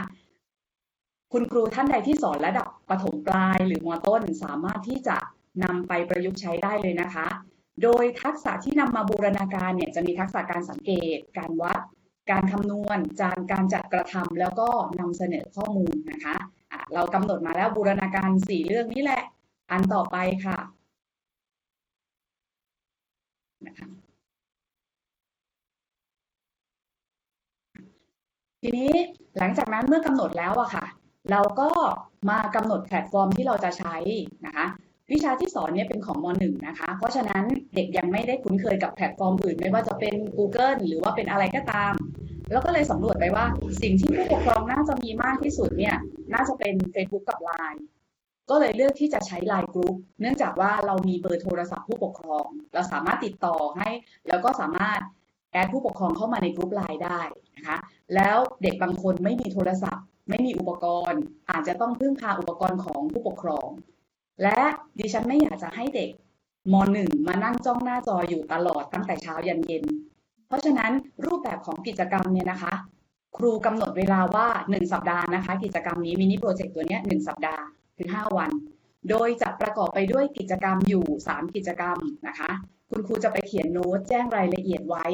[SPEAKER 6] คุณครูท่านใดที่สอนระดับประถมปลายหรือมอต้นสามารถที่จะนำไปประยุกต์ใช้ได้เลยนะคะ โดยทักษะที่นำมาบูรณาการเนี่ยจะมีทักษะการสังเกต การวัด การคำนวณจานการจัดกระทำแล้วก็นำเสนอข้อมูลนะคะะเรากำหนดมาแล้วบูรณาการสี่เรื่องนี้แหละ อันต่อไปค่ะนะคะทีนี้หลังจากนั้นเมื่อกำหนดแล้วอะค่ะ เราก็มากำหนดแพลตฟอร์มที่เราจะใช้นะคะ วิชาที่สอนเนี่ยเป็นของม .1 นะคะ เพราะฉะนั้นเด็กยังไม่ได้คุ้นเคยกับแพลตฟอร์มอื่น ไม่ว่าจะเป็น Google หรือว่าเป็นอะไรก็ตาม แล้วก็เลยสำรวจไปว่าสิ่งที่ผู้ปกครองน่าจะมีมากที่สุดเนี่ยน่าจะเป็น Facebook กับ Line ก็เลยเลือกที่จะใช้ Line Group เนื่องจากว่าเรามีเบอร์โทรศัพท์ผู้ปกครอง เราสามารถติดต่อให้ แล้วก็สามารถ add ผู้ปกครองเข้ามาในกลุ่มไลน์ได้นะคะแล้วเด็กบางคนไม่มีโทรศัพท์ ไม่มีอุปกรณ์ อาจจะต้องพึ่งพาอุปกรณ์ของผู้ปกครอง และดิฉันไม่อยากจะให้เด็กม .1 มานั่งจ้องหน้าจออยู่ตลอดตั้งแต่เช้ายันเย็น เพราะฉะนั้นรูปแบบของกิจกรรมเนี่ยนะคะ ครูกำหนดเวลาว่า 1 สัปดาห์นะคะ กิจกรรมนี้มินิโปรเจกต์ตัวนี้ย1สัปดาห์ถึง5วัน โดยจะประกอบไปด้วยกิจกรรมอยู่ 3 กิจกรรมนะคะ คุณครูจะไปเขียนโน้ตแจ้งรายละเอียดไว้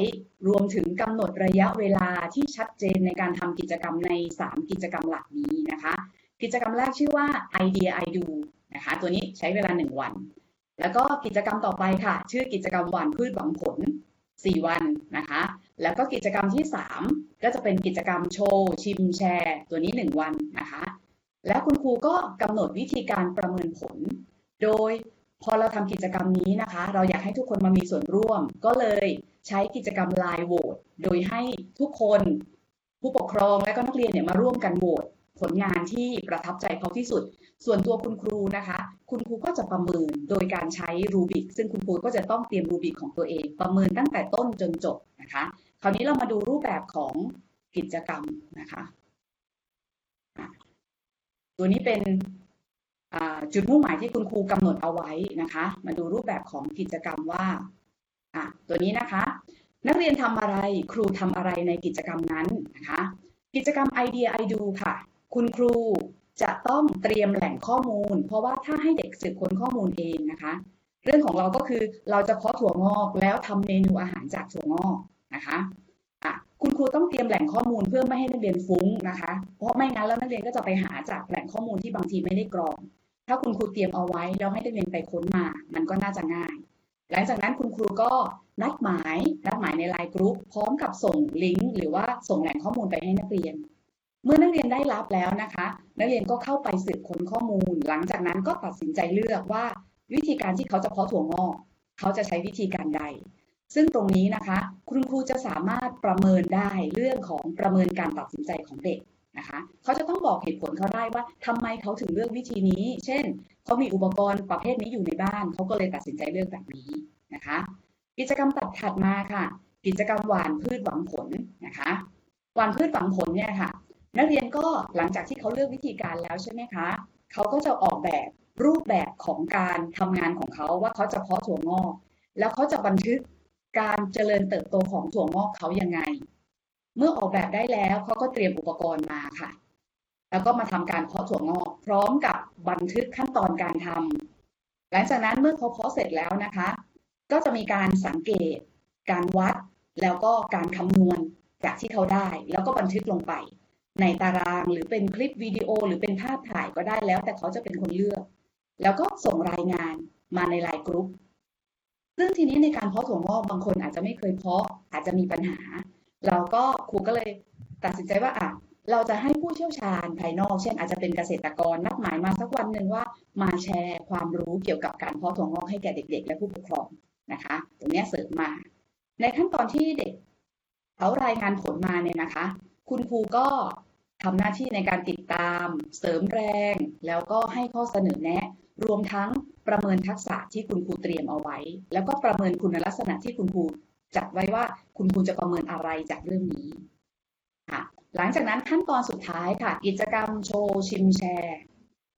[SPEAKER 6] รวมถึงกำหนดระยะเวลาที่ชัดเจนในการทำกิจกรรมใน 3 กิจกรรมหลักนี้นะคะ กิจกรรมแรกชื่อว่า idea I do นะคะ ตัวนี้ใช้เวลา 1 วัน แล้วก็กิจกรรมต่อไปค่ะ ชื่อกิจกรรมหวานพืชหวังผล 4 วันนะคะ แล้วก็กิจกรรมที่ 3 ก็จะเป็นกิจกรรมโชว์ ชิมแชร์ ตัวนี้ 1 วันนะคะ แล้วคุณครูก็กำหนดวิธีการประเมินผล โดยพอเราทำกิจกรรมนี้นะคะ เราอยากให้ทุกคนมามีส่วนร่วม ก็เลยใช้กิจกรรมไลน์โหวตโดยให้ทุกคนผู้ปกครองและก็นักเรียนเนี่ยมาร่วมกันโหวต ผลงานที่ประทับใจเขาที่สุด ส่วนตัวคุณครูนะคะ คุณครูก็จะประเมินโดยการใช้รูบิกซึ่งคุณครูก็จะต้องเตรียมรูบิกของตัวเอง ประเมินตั้งแต่ต้นจนจบนะคะ คราวนี้เรามาดูรูปแบบของกิจกรรมนะคะ ตัวนี้เป็นจุดมุ่งหมายที่คุณครูกำหนดเอาไว้นะคะ มาดูรูปแบบของกิจกรรมว่าตัวนี้นะคะ นักเรียนทำอะไรครูทำอะไรในกิจกรรมนั้นนะคะ กิจกรรม Idea I Do ค่ะ คุณครูจะต้องเตรียมแหล่งข้อมูล เพราะว่าถ้าให้เด็กสืบค้นข้อมูลเองนะคะ เรื่องของเราก็คือเราจะเพาะถั่วงอกแล้วทำเมนูอาหารจากถั่วงอกนะคะอะคุณครูต้องเตรียมแหล่งข้อมูลเพื่อไม่ให้นักเรียนฟุ้งนะคะ เพราะไม่งั้นแล้วนักเรียนก็จะไปหาจากแหล่งข้อมูลที่บางทีไม่ได้กรอง ถ้าคุณครูเตรียมเอาไว้แล้วให้นักเรียนไปค้นมา มันก็น่าจะง่าย หลังจากนั้นคุณครูก็นัดหมายนัดหมายในไลน์กรุ๊ปพร้อมกับส่งลิงก์หรือว่าส่งแหล่งข้อมูลไปให้นักเรียน เมื่อนักเรียนได้รับแล้วนะคะ นักเรียนก็เข้าไปสืบค้นข้อมูล หลังจากนั้นก็ตัดสินใจเลือกว่าวิธีการที่เขาจะเพาะถั่วงอกเขาจะใช้วิธีการใด ซึ่งตรงนี้นะคะ คุณครูจะสามารถประเมินได้เรื่องของประเมินการตัดสินใจของเด็กนะคะเขาจะต้องบอกเหตุผลเขาได้ว่าทำไมเขาถึงเลือกวิธีนี้ เช่น เขามีอุปกรณ์ประเภทนี้อยู่ในบ้าน เขาก็เลยตัดสินใจเลือกแบบนี้นะคะ กิจกรรมตัดถัดมาค่ะ กิจกรรมหวานพืชหวังผลนะคะ หวันพืชฝังผลเนี่ยค่ะ นักเรียนก็หลังจากที่เขาเลือกวิธีการแล้วใช่ไหมคะเขาก็จะออกแบบรูปแบบของการทำงานของเขาว่าเขาจะเพาะถั่วงอก แล้วเขาจะบันทึกการเจริญเติบโตของถั่วงอกเขายังไง เมื่อออกแบบได้แล้วเขาก็เตรียมอุปกรณ์มาค่ะ แล้วก็มาทำการเพาะถั่วงอก พร้อมกับบันทึกขั้นตอนการทำหลังจากนั้นเมื่อเขาเพาะเสร็จแล้วนะคะ ก็จะมีการสังเกต การวัด แล้วก็การคำนวณจากที่เขาได้ แล้วก็บันทึกลงไป ในตารางหรือเป็นคลิปวิดีโอหรือเป็นภาพถ่ายก็ได้แล้ว แต่เขาจะเป็นคนเลือก แล้วก็ส่งรายงานมาในไลน์กรุ๊ปซึ่งทีนี้ในการเพาะถั่วงอกบางคนอาจจะไม่เคยเพาะอาจจะมีปัญหา เราก็ครูก็เลยตัดสินใจว่าอะเราจะให้ผู้เชี่ยวชาญภายนอก เช่นอาจจะเป็นเกษตรกรนัดหมายมาสักวันหนึ่งว่ามาแชร์ความรู้เกี่ยวกับการเพาะถั่วงอกให้แก่เด็ก ๆ และผู้ปกครองนะคะตรงนี้เสริมมา ในขั้นตอนที่เด็กเขารายงานผลมาเนี่ยนะคะ คุณครูก็ทำหน้าที่ในการติดตาม เสริมแรง แล้วก็ให้ข้อเสนอแนะ รวมทั้งประเมินทักษะที่คุณครูเตรียมเอาไว้ แล้วก็ประเมินคุณลักษณะที่คุณครูจัดไว้ว่าคุณครูจะประเมินอะไรจากเรื่องนี้ค่ะหลังจากนั้นขั้นตอนสุดท้ายค่ะ กิจกรรมโชว์ชิมแชร์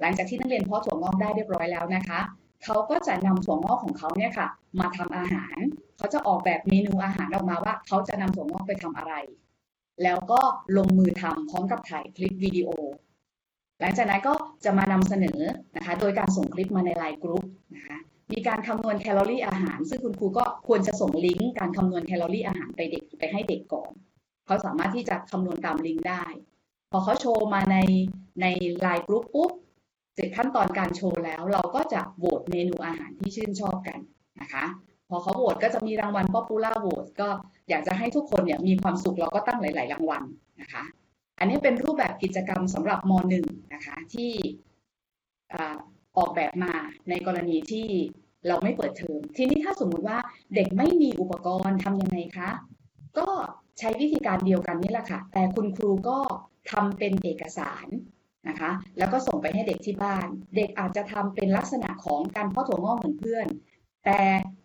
[SPEAKER 6] หลังจากที่นักเรียนเพาะถั่วงอกได้เรียบร้อยแล้วนะคะเขาก็จะนำถั่วงอกของเขาเนี่ยค่ะ มาทำอาหาร เขาจะออกแบบเมนูอาหารออกมาว่า เขาจะนำถั่วงอกไปทำอะไร แล้วก็ลงมือทำพร้อมกับถ่ายคลิปวิดีโอ หลังจากนั้นก็จะมานำเสนอนะคะ โดยการส่งคลิปมาในไลน์กรุ๊ปนะคะ มีการคำนวณแคลอรี่อาหาร ซึ่งคุณครูก็ควรจะส่งลิงก์การคำนวณแคลอรี่อาหารไปเด็กไปให้เด็กก่อน เขาสามารถที่จะคำนวณตามลิงก์ได้ พอเขาโชว์มาในในไลน์กรุ๊ปปุ๊บเสร็จขั้นตอนการโชว์แล้วเราก็จะโหวตเมนูอาหารที่ชื่นชอบกันนะคะ พอเขาโหวตก็จะมีรางวัล Popular Vote ก็อยากจะให้ทุกคนเนี่ยมีความสุขเราก็ตั้งหลาย ๆ รางวัลนะคะ อันนี้เป็นรูปแบบกิจกรรมสำหรับม .1 นะคะที่ออกแบบมาในกรณีที่เราไม่เปิดเทอม ทีนี้ถ้าสมมุติว่าเด็กไม่มีอุปกรณ์ทำยังไงคะ ก็ใช้วิธีการเดียวกันนี่แหละค่ะ แต่คุณครูก็ทำเป็นเอกสารนะคะ แล้วก็ส่งไปให้เด็กที่บ้าน เด็กอาจจะทำเป็นลักษณะของการพาะถั่วงอกเหมือนเพื่อน แต่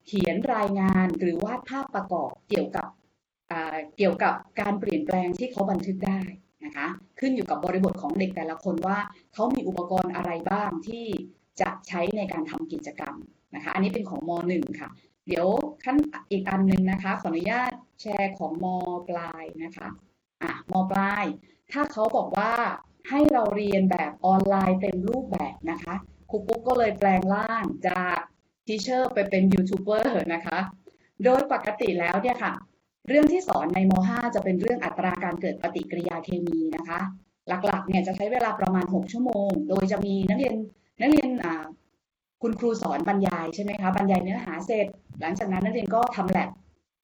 [SPEAKER 6] เขียนรายงานหรือวาดภาพประกอบเกี่ยวกับเกี่ยวกับการเปลี่ยนแปลงที่เขาบันทึกได้นะคะขึ้นอยู่กับบริบทของเด็กแต่ละคนว่าเขามีอุปกรณ์อะไรบ้างที่จะใช้ในการทำกิจกรรมนะคะอันนี้เป็นของม .1 ค่ะ เดี๋ยวขั้นอีกอันหนึ่งนะคะขออนุญาตแชร์ของมปลายนะคะอะมปลาย ถ้าเขาบอกว่าให้เราเรียนแบบออนไลน์เต็มรูปแบบนะคะครูปุ๊กก็เลยแปลงร่างจาก teacher ไปเป็นยูทูบเบอร์นะคะ โดยปกติแล้วเนี่ยค่ะ เรื่องที่สอนในม .5 จะเป็นเรื่องอัตราการเกิดปฏิกิริยาเคมีนะคะ หลักๆเนี่ยจะใช้เวลาประมาณ 6 ชั่วโมง โดยจะมีนักเรียนนักเรียนคุณครูสอนบรรยายใช่ไหมคะบรรยายเนื้อหาเสร็จ หลังจากนั้นนักเรียนก็ทำแลบ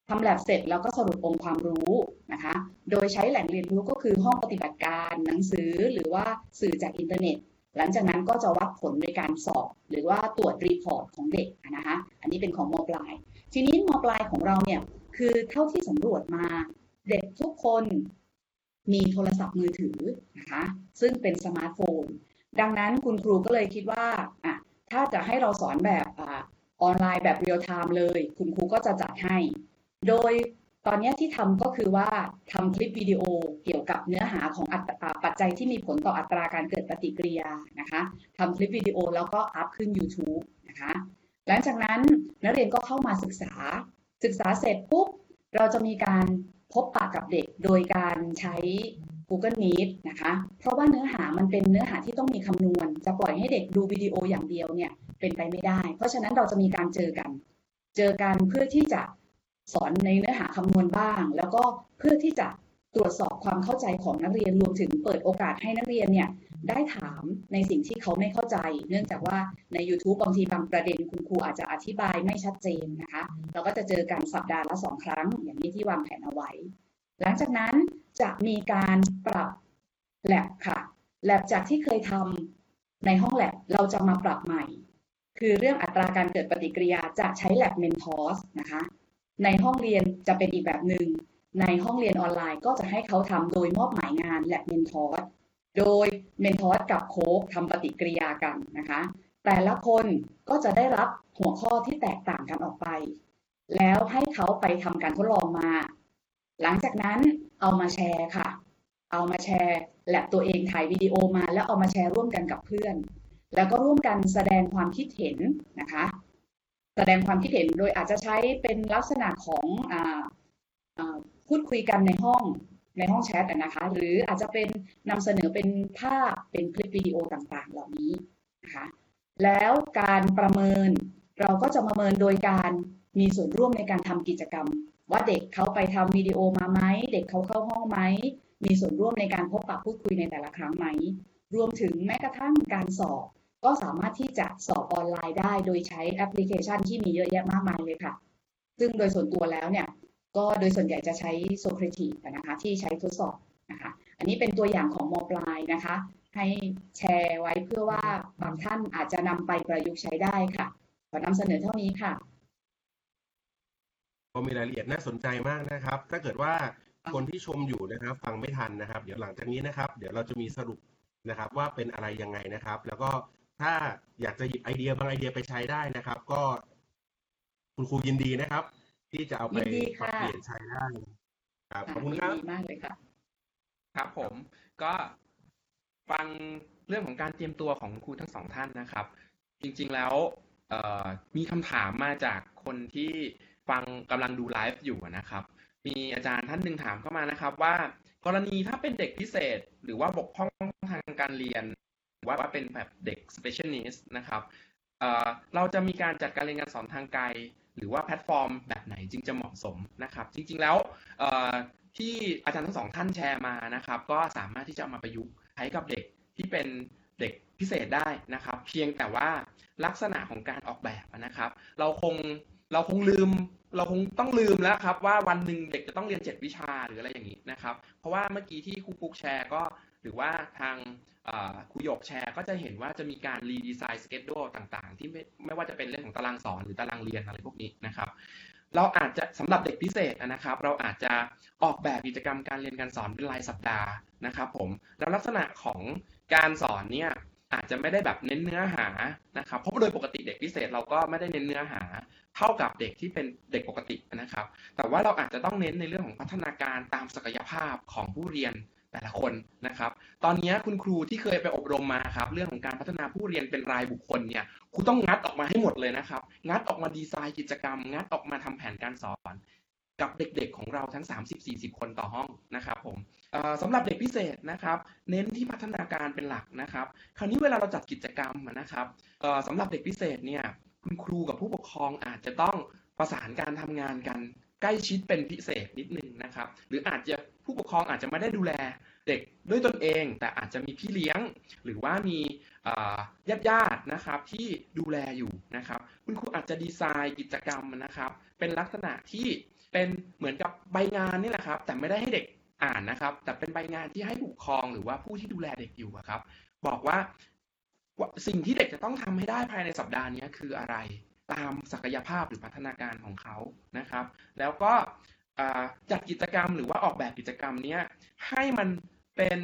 [SPEAKER 6] ทำแลบเสร็จแล้วก็สรุปองค์ความรู้นะคะ โดยใช้แหล่งเรียนรู้ก็คือห้องปฏิบัติการหนังสือหรือว่าสื่อจากอินเทอร์เน็ต หลังจากนั้นก็จะวัดผลในการสอบ หรือว่าตรวจ report ของเด็กนะคะอันนี้เป็นของมปลาย ทีนี้มปลายของเราเนี่ยคือเท่าที่สำรวจมาเด็กทุกคนมีโทรศัพท์มือถือนะคะซึ่งเป็นสมาร์ทโฟน ดังนั้นคุณครูก็เลยคิดว่าอะถ้าจะให้เราสอนแบบออนไลน์แบบ real-time เลย คุณครูก็จะจัดให้ โดย ตอนนี้ที่ทำก็คือว่าทำคลิปวิดีโอเกี่ยวกับเนื้อหาของปัจจัยที่มีผลต่ออัตราการเกิดปฏิกิริยานะคะทำคลิปวิดีโอแล้วก็ up ขึ้น YouTube นะคะหลังจากนั้นนักเรียนก็เข้ามาศึกษา ศึกษาเสร็จปุ๊บ เราจะมีการพบปะกับเด็กโดยการใช้ Google Meet นะคะ เพราะว่าเนื้อหามันเป็นเนื้อหาที่ต้องมีคำนวณ จะปล่อยให้เด็กดูวิดีโออย่างเดียวเนี่ยเป็นไปไม่ได้ เพราะฉะนั้นเราจะมีการเจอกัน เจอกันเพื่อที่จะ สอนในเนื้อหาคำนวณบ้าง แล้วก็เพื่อที่จะตรวจสอบความเข้าใจของนักเรียนรวมถึงเปิดโอกาสให้นักเรียนเนี่ยได้ถามในสิ่งที่เขาไม่เข้าใจ เนื่องจากว่าใน YouTube บางทีบางประเด็นคุณครูอาจจะอธิบายไม่ชัดเจนนะคะ เราก็จะเจอกันสัปดาห์ละสองครั้ง อย่างนี้ที่วางแผนเอาไว้ หลังจากนั้นจะมีการปรับแลบค่ะแลบจากที่เคยทำในห้องแลบเราจะมาปรับใหม่ คือเรื่องอัตราการเกิดปฏิกิริยาจะใช้ lab Mentos นะคะ ในห้องเรียนจะเป็นอีกแบบหนึ่ง ในห้องเรียนออนไลน์ก็จะให้เขาทำโดยมอบหมายงาน lab Mentos โดย Mentos กับ Coke ทำปฏิกิริยากันนะคะ แต่ละคนก็จะได้รับหัวข้อที่แตกต่างกันออกไป แล้วให้เขาไปทำการทดลองมา หลังจากนั้นเอามาแชร์ค่ะ เอามาแชร์แลบตัวเองถ่ายวิดีโอมา แล้วเอามาแชร์ร่วมกันกับเพื่อน แล้วก็ร่วมกันแสดงความคิดเห็นนะคะ แสดงความคิดเห็นโดยอาจจะใช้เป็นลักษณะของอพูดคุยกันในห้องในห้องแชทนะคะ หรืออาจจะเป็นนำเสนอเป็นภาพเป็นคลิปวิดีโอต่างๆ เหล่านี้นะคะแล้วการประเมินเราก็จะประเมินโดยการมีส่วนร่วมในการทำกิจกรรม ว่าเด็กเขาไปทำวิดีโอมาไหมเด็กเขาเข้าห้องไหมมีส่วนร่วมในการพบปะพูดคุยในแต่ละครั้งไหม รวมถึงแม้กระทั่งการสอบ ก็สามารถที่จะสอบออนไลน์ได้ โดยใช้แอปพลิเคชันที่มีเยอะแยะมากมายเลยค่ะ ซึ่งโดยส่วนตัวแล้วเนี่ยก็โดยส่วนใหญ่จะใช้ Socrates นะคะที่ใช้ทดสอบนะคะ อันนี้เป็นตัวอย่างของมปลายนะคะ ให้แชร์ไว้เพื่อว่าบางท่านอาจจะนำไปประยุกต์ใช้ได้ค่ะ ขอนำเสนอเท่านี้ค่ะ
[SPEAKER 2] ก็มีรายละเอียดน่าสนใจมากนะครับ ถ้าเกิดว่าคนที่ชมอยู่นะครับ ฟังไม่ทันนะครับ เดี๋ยวหลังจากนี้นะครับ เดี๋ยวเราจะมีสรุปนะครับว่าเป็นอะไรยังไงนะครับ แล้วก็ ถ้าอยากจะหยิบไอเดียบางไอเดียไปใช้ได้นะครับ ก็ คุณครูยินดีนะครับ ที่จะเอาไป
[SPEAKER 6] ยินดี
[SPEAKER 2] ปรับ
[SPEAKER 6] ค่ะ
[SPEAKER 2] เปลี่ยนใช้ได้ครับข
[SPEAKER 6] ค่ะ
[SPEAKER 2] อบคุณ
[SPEAKER 6] ยิ
[SPEAKER 2] ครับ
[SPEAKER 6] ดีมากเลยค่ะ
[SPEAKER 1] ครับผมก็ฟังเรื่องของการเตรียมตัวของครูทั้งสองท่านนะครับ จริงๆแล้วเอ่อมีคำถามมาจากคนที่ฟังกำลังดูไลฟ์อยู่นะครับ มีอาจารย์ท่านหนึ่งถามเข้ามานะครับ ว่ากรณีถ้าเป็นเด็กพิเศษ หรือว่าบกพร่องทางการเรียนหรือ ว่าเป็นแบบเด็ก specialist นะครับเราจะมีการจัดการเรียนการสอนทางไกล หรือว่าแพลตฟอร์มแบบไหนจึงจะเหมาะสมนะครับ จริงๆแล้วที่อาจารย์ทั้งสองท่านแชร์มานะครับ ก็สามารถที่จะเอามาประยุกต์ใช้กับเด็กที่เป็นเด็กพิเศษได้นะครับ เพียงแต่ว่าลักษณะของการออกแบบนะครับ เราคงเราคงลืมเราคงต้องลืมแล้วครับว่าวันหนึ่งเด็กจะต้องเรียน 7 วิชาหรืออะไรอย่างนี้นะครับ เพราะว่าเมื่อกี้ที่ครูปุ๊กแชร์ก็หรือว่าทาง ครูหยกแชร์ก็จะเห็นว่าจะมีการรีดีไซน์สเกจโดต่างๆ ที่ไม่ไม่ว่าจะเป็นเรื่องของตารางสอนหรือตารางเรียนอะไรพวกนี้นะครับ เราอาจจะสำหรับเด็กพิเศษนะครับ เราอาจจะออกแบบกิจกรรมการเรียนการสอนเป็นรายสัปดาห์นะครับผมแล้วลักษณะของการสอนเนี่ยอาจจะไม่ได้แบบเน้นเนื้อหานะครับ เพราะโดยปกติเด็กพิเศษเราก็ไม่ได้เน้นเนื้อหาเท่ากับเด็กที่เป็นเด็กปกตินะครับ แต่ว่าเราอาจจะต้องเน้นในเรื่องของพัฒนาการตามศักยภาพของผู้เรียน แต่ละคนนะครับ ตอนนี้คุณครูที่เคยไปอบรมมาครับ เรื่องของการพัฒนาผู้เรียนเป็นรายบุคคลเนี่ยครูต้องงัดออกมาให้หมดเลยนะครับ งัดออกมาดีไซน์กิจกรรม งัดออกมาทำแผนการสอน กับเด็กๆของเราทั้ง 30-40 คนต่อห้องนะครับผมสำหรับเด็กพิเศษนะครับ เน้นที่พัฒนาการเป็นหลักนะครับ คราวนี้เวลาเราจัดกิจกรรมนะครับสำหรับเด็กพิเศษเนี่ยคุณครูกับผู้ปกครองอาจจะต้องประสานการทำงานกัน ใกล้ชิดเป็นพิเศษนิดนึงนะครับ หรืออาจจะผู้ปกครองอาจจะไม่ได้ดูแลเด็กด้วยตนเอง แต่อาจจะมีพี่เลี้ยง หรือว่ามีญาติญาตินะครับที่ดูแลอยู่นะครับ คุณครูอาจจะดีไซน์กิจกรรมนะครับ เป็นลักษณะที่เป็นเหมือนกับใบงานนี่แหละครับ แต่ไม่ได้ให้เด็กอ่านนะครับ แต่เป็นใบงานที่ให้ผู้ปกครองหรือว่าผู้ที่ดูแลเด็กอยู่ครับ บอกว่าว่าสิ่งที่เด็กจะต้องทำให้ได้ภายในสัปดาห์นี้คืออะไร ตามศักยภาพหรือพัฒนาการของเขานะครับ แล้วก็จัดกิจกรรมหรือว่าออกแบบกิจกรรมเนี้ยให้มันเป็น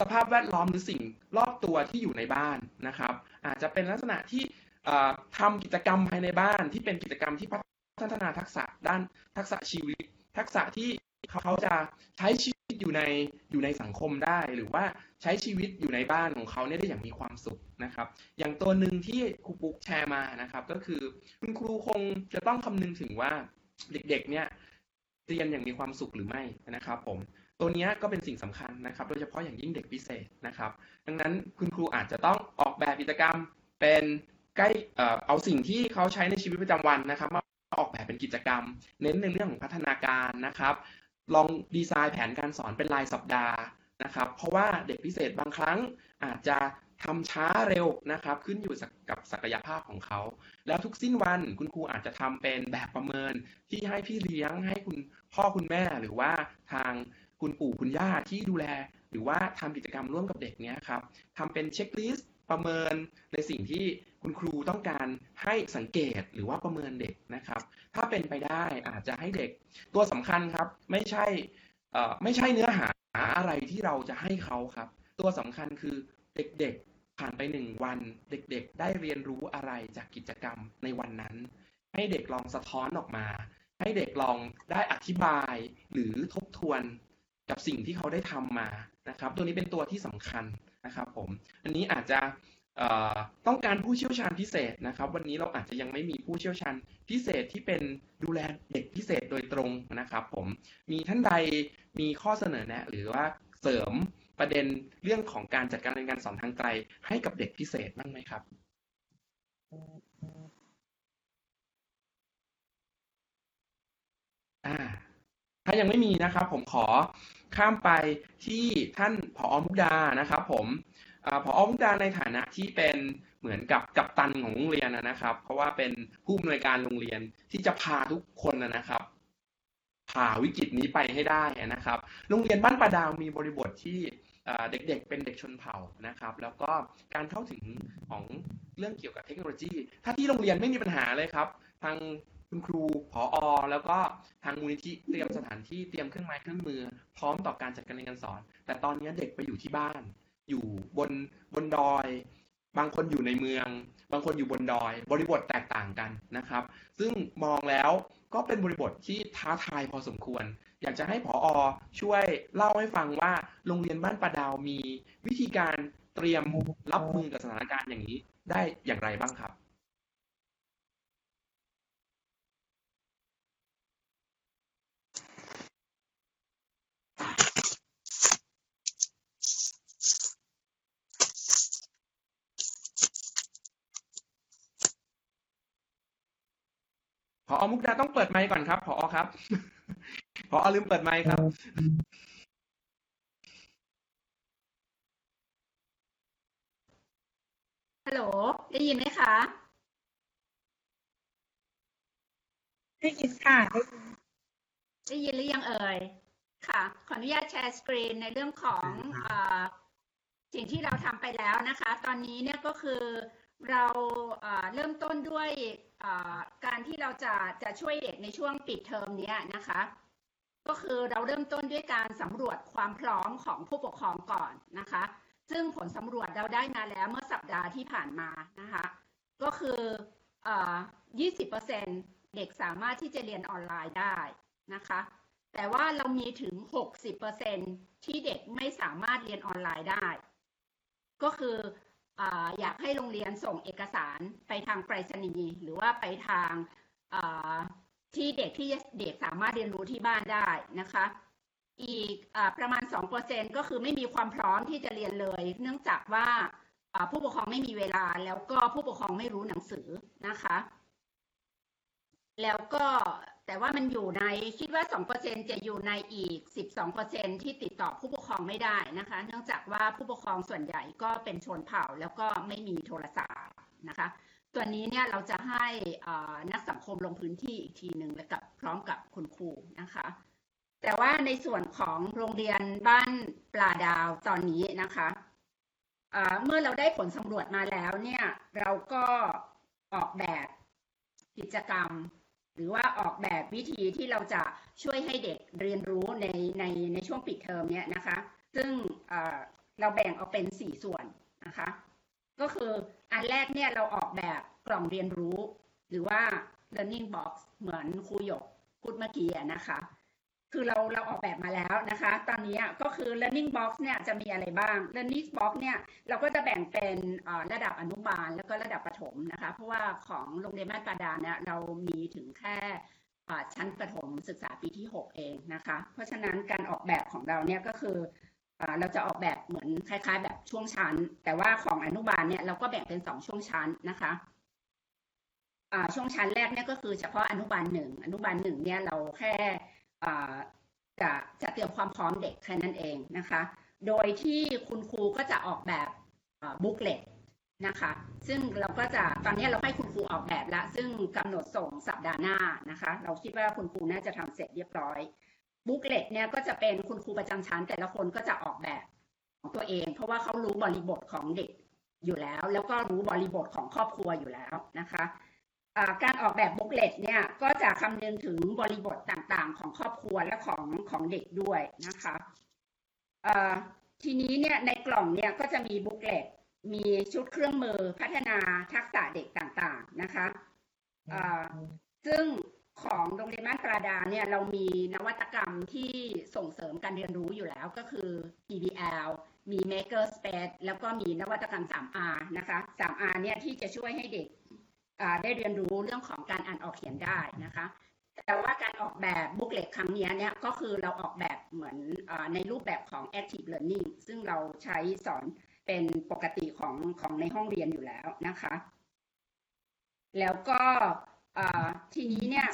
[SPEAKER 1] สภาพแวดล้อมหรือสิ่งรอบตัวที่อยู่ในบ้านนะครับ อาจจะเป็นลักษณะที่อ่าทำกิจกรรมภายในบ้านที่เป็นกิจกรรมที่พัฒนาทักษะด้านทักษะชีวิต ทักษะที่เขาจะใช้ชีวิตอยู่ในอยู่ในสังคมได้ หรือว่า ใช้ชีวิตอยู่ในบ้านของเขาเนี่ยได้อย่างมีความสุขนะครับ อย่างตัวหนึ่งที่ครูปุ๊กแชร์มานะครับ ก็คือคุณครูคงจะต้องคำนึงถึงว่าเด็กๆเนี่ยเรียนอย่างมีความสุขหรือไม่นะครับ ผมตัวนี้ก็เป็นสิ่งสำคัญนะครับ โดยเฉพาะอย่างยิ่งเด็กพิเศษนะครับ ดังนั้นคุณครูอาจจะต้องออกแบบกิจกรรมเป็นใกล้เออเอาสิ่งที่เขาใช้ในชีวิตประจำวันนะครับมาออกแบบเป็นกิจกรรม เน้นในเรื่องของพัฒนาการนะครับ ลองดีไซน์แผนการสอนเป็นรายสัปดาห์ นะครับ เพราะว่าเด็กพิเศษบางครั้งอาจจะทำช้าเร็วนะครับ ขึ้นอยู่กับศักยภาพของเขา แล้วทุกสิ้นวันคุณครูอาจจะทำเป็นแบบประเมินที่ให้พี่เลี้ยงให้คุณพ่อคุณแม่หรือว่าทางคุณปู่คุณย่าที่ดูแล หรือว่าทำกิจกรรมร่วมกับเด็กเนี้ยครับทำเป็นเช็คลิสต์ประเมินในสิ่งที่คุณครูต้องการให้สังเกตหรือว่าประเมินเด็กนะครับ ถ้าเป็นไปได้อาจจะให้เด็กตัวสำคัญครับ ไม่ใช่ ไม่ใช่เนื้อหาอะไรที่เราจะให้เขาครับ ตัวสำคัญคือเด็กๆผ่านไปหนึ่งวัน เด็กๆ ได้เรียนรู้อะไรจากกิจกรรมในวันนั้น ให้เด็กลองสะท้อนออกมา ให้เด็กลองได้อธิบายหรือทบทวนกับสิ่งที่เขาได้ทำมานะครับ ตัวนี้เป็นตัวที่สำคัญนะครับผม อันนี้อาจจะ ต้องการผู้เชี่ยวชาญพิเศษนะครับ วันนี้เราอาจจะยังไม่มีผู้เชี่ยวชาญพิเศษที่เป็นดูแลเด็กพิเศษโดยตรงนะครับ ผมมีท่านใดมีข้อเสนอแนะ หรือว่าเสริมประเด็นเรื่องของการจัดการเรียนการสอนทางไกล ให้กับเด็กพิเศษบ้างไหมครับอ่าถ้ายังไม่มีนะครับ ผมขอข้ามไปที่ท่านผอมุกดานะครับ ผม ผอมุกดาในฐานะที่เป็นเหมือนกับกัปตันของโรงเรียนนะครับ เพราะว่าเป็นผู้อำนวยการโรงเรียนที่จะพาทุกคนนะครับผ่าวิกฤตนี้ไปให้ได้นะครับ โรงเรียนบ้านปลาดาวมีบริบทที่เด็กๆ เป็นเด็กชนเผ่านะครับ แล้วก็การเข้าถึงของเรื่องเกี่ยวกับเทคโนโลยี ถ้าที่โรงเรียนไม่มีปัญหาเลยครับ ทางคุณครูผออแล้วก็ทางมูลนิธิเตรียมสถานที่เตรียมเครื่องไม้เครื่องมือ พร้อมต่อการจัดการเรียนการสอน แต่ตอนนี้เด็กไปอยู่ที่บ้าน อยู่บนบนดอย บางคนอยู่ในเมือง บางคนอยู่บนดอย บริบทแตกต่างกันนะครับ ซึ่งมองแล้วก็เป็นบริบทที่ท้าทายพอสมควร อยากจะให้ผออช่วยเล่าให้ฟังว่าโรงเรียนบ้านปลาดาวมีวิธีการเตรียมรับมือกับสถานการณ์อย่างนี้ได้อย่างไรบ้างครับ พอมุกดาต้องเปิดไมค์ก่อนครับพอครับพอลืมเปิดไมค์ครับ
[SPEAKER 4] ฮัลโหลได้ยินไหมคะ
[SPEAKER 5] ได้ยินค่ะ ได้ยิน
[SPEAKER 4] ได้ยินหรือยังเอ่ยค่ะ ขออนุญาตแชร์สกรีนในเรื่องของเออสิ่งที่เราทำไปแล้วนะคะ ตอนนี้เนี่ยก็คือ เราเริ่มต้นด้วยการที่เราจะจะช่วยเด็กในช่วงปิดเทอมนี้นะคะ ก็คือเราเริ่มต้นด้วยการสำรวจความพร้อมของผู้ปกครองก่อนนะคะ ซึ่งผลสำรวจเราได้มาแล้วเมื่อสัปดาห์ที่ผ่านมานะคะ ก็คืออ20%เด็กสามารถที่จะเรียนออนไลน์ได้นะคะ แต่ว่าเรามีถึง 60%ที่เด็กไม่สามารถเรียนออนไลน์ได้ ก็คือ อยากให้โรงเรียนส่งเอกสารไปทางไปรษณีย์หรือว่าไปทางที่เด็กที่เด็กสามารถเรียนรู้ที่บ้านได้นะคะ อีกอประมาณ 2%ก็คือไม่มีความพร้อมที่จะเรียนเลย เนื่องจากว่าผู้ปกครองไม่มีเวลาแล้วก็ผู้ปกครองไม่รู้หนังสือนะคะ แล้วก็ แต่ว่ามันอยู่ในคิดว่า 2%จะอยู่ในอีก 12%ที่ติดต่อผู้ปกครองไม่ได้นะคะ เนื่องจากว่าผู้ปกครองส่วนใหญ่ก็เป็นชนเผ่าแล้วก็ไม่มีโทรศัพท์นะคะส่วนี้เนี่ยเราจะให้นักสังคมลงพื้นที่อีกทีหนึ่งและกับพร้อมกับคุณครูนะคะ แต่ว่าในส่วนของโรงเรียนบ้านปลาดาวตอนนี้นะคะเมื่อเราได้ผลสำรวจมาแล้วเนี่ยเราก็ออกแบบกิจกรรม หรือว่าออกแบบวิธีที่เราจะช่วยให้เด็กเรียนรู้ในในในช่วงปิดเทอมเนี่ยนะคะ ซึ่งเเราแบ่งออกเป็น 4 ส่วนนะคะ ก็คืออันแรกเนี่ยเราออกแบบกล่องเรียนรู้ หรือว่า learning box เหมือนครูหยกพูดเมื่อกี้นะคะ คือเราเราออกแบบมาแล้วนะคะ ตอนนี้ก็คือ learning box เนี่ยจะมีอะไรบ้าง learning box เนี่ยเราก็จะแบ่งเป็นอ่อระดับอนุบาลแล้วก็ระดับประถมนะคะ เพราะว่าของโรงเรียนบ้านปาดาเนี่ยเรามีถึงแค่อ่าชั้นประถมศึกษาปีที่ 6 เองนะคะ เพราะฉะนั้นการออกแบบของเราเนี่ยก็คืออ่าเราจะออกแบบเหมือนคล้าย ๆ แบบช่วงชั้น แต่ว่าของอนุบาลเนี่ยเราก็แบ่งเป็น 2 ช่วงชั้นนะคะอ่าช่วงชั้นแรกเนี่ยก็คือเฉพาะอนุบาลหนึ่งอนุบาลหนึ่งเนี่ยเราแค่ จะจะเตรียมความพร้อมเด็กแค่นั้นเองนะคะ โดยที่คุณครูก็จะออกแบบbooklet นะคะ ซึ่งเราก็จะตอนนี้เราให้คุณครูออกแบบแล้วซึ่งกำหนดส่งสัปดาห์หน้านะคะ เราคิดว่าคุณครูน่าจะทำเสร็จเรียบร้อย booklet เนี่ยก็จะเป็นคุณครูประจำชั้น แต่ละคนก็จะออกแบบของตัวเอง เพราะว่าเขารู้บริบทของเด็กอยู่แล้ว แล้วก็รู้บริบทของครอบครัวอยู่แล้วนะคะ การออกแบบ booklet เนี่ยก็จะคำนึงถึงบริบทต่างๆ ของครอบครัวและของของเด็กด้วยนะคะทีนี้เนี่ยในกล่องเนี่ยก็จะมีบุ๊กเลตมีชุดเครื่องมือพัฒนาทักษะเด็กต่างๆนะคะซึ่งของโรงเรียนบ้านปลาดาเนี่ยเรามีนวัตกรรมที่ส่งเสริมการเรียนรู้อยู่แล้วก็คือ PBL มี Maker Space แล้วก็มีนวัตกรรม 3R นะคะ 3R เนี่ยที่จะช่วยให้เด็ก ได้เรียนรู้เรื่องของการอ่านออกเขียนได้นะคะ แต่ว่าการออกแบบบุ๊กเล็ตครั้งนี้เนี่ยก็คือเราออกแบบเหมือนอในรูปแบบของ active learning ซึ่งเราใช้สอนเป็นปกติของของในห้องเรียนอยู่แล้วนะคะ แล้วก็ทีนี้เนี่ย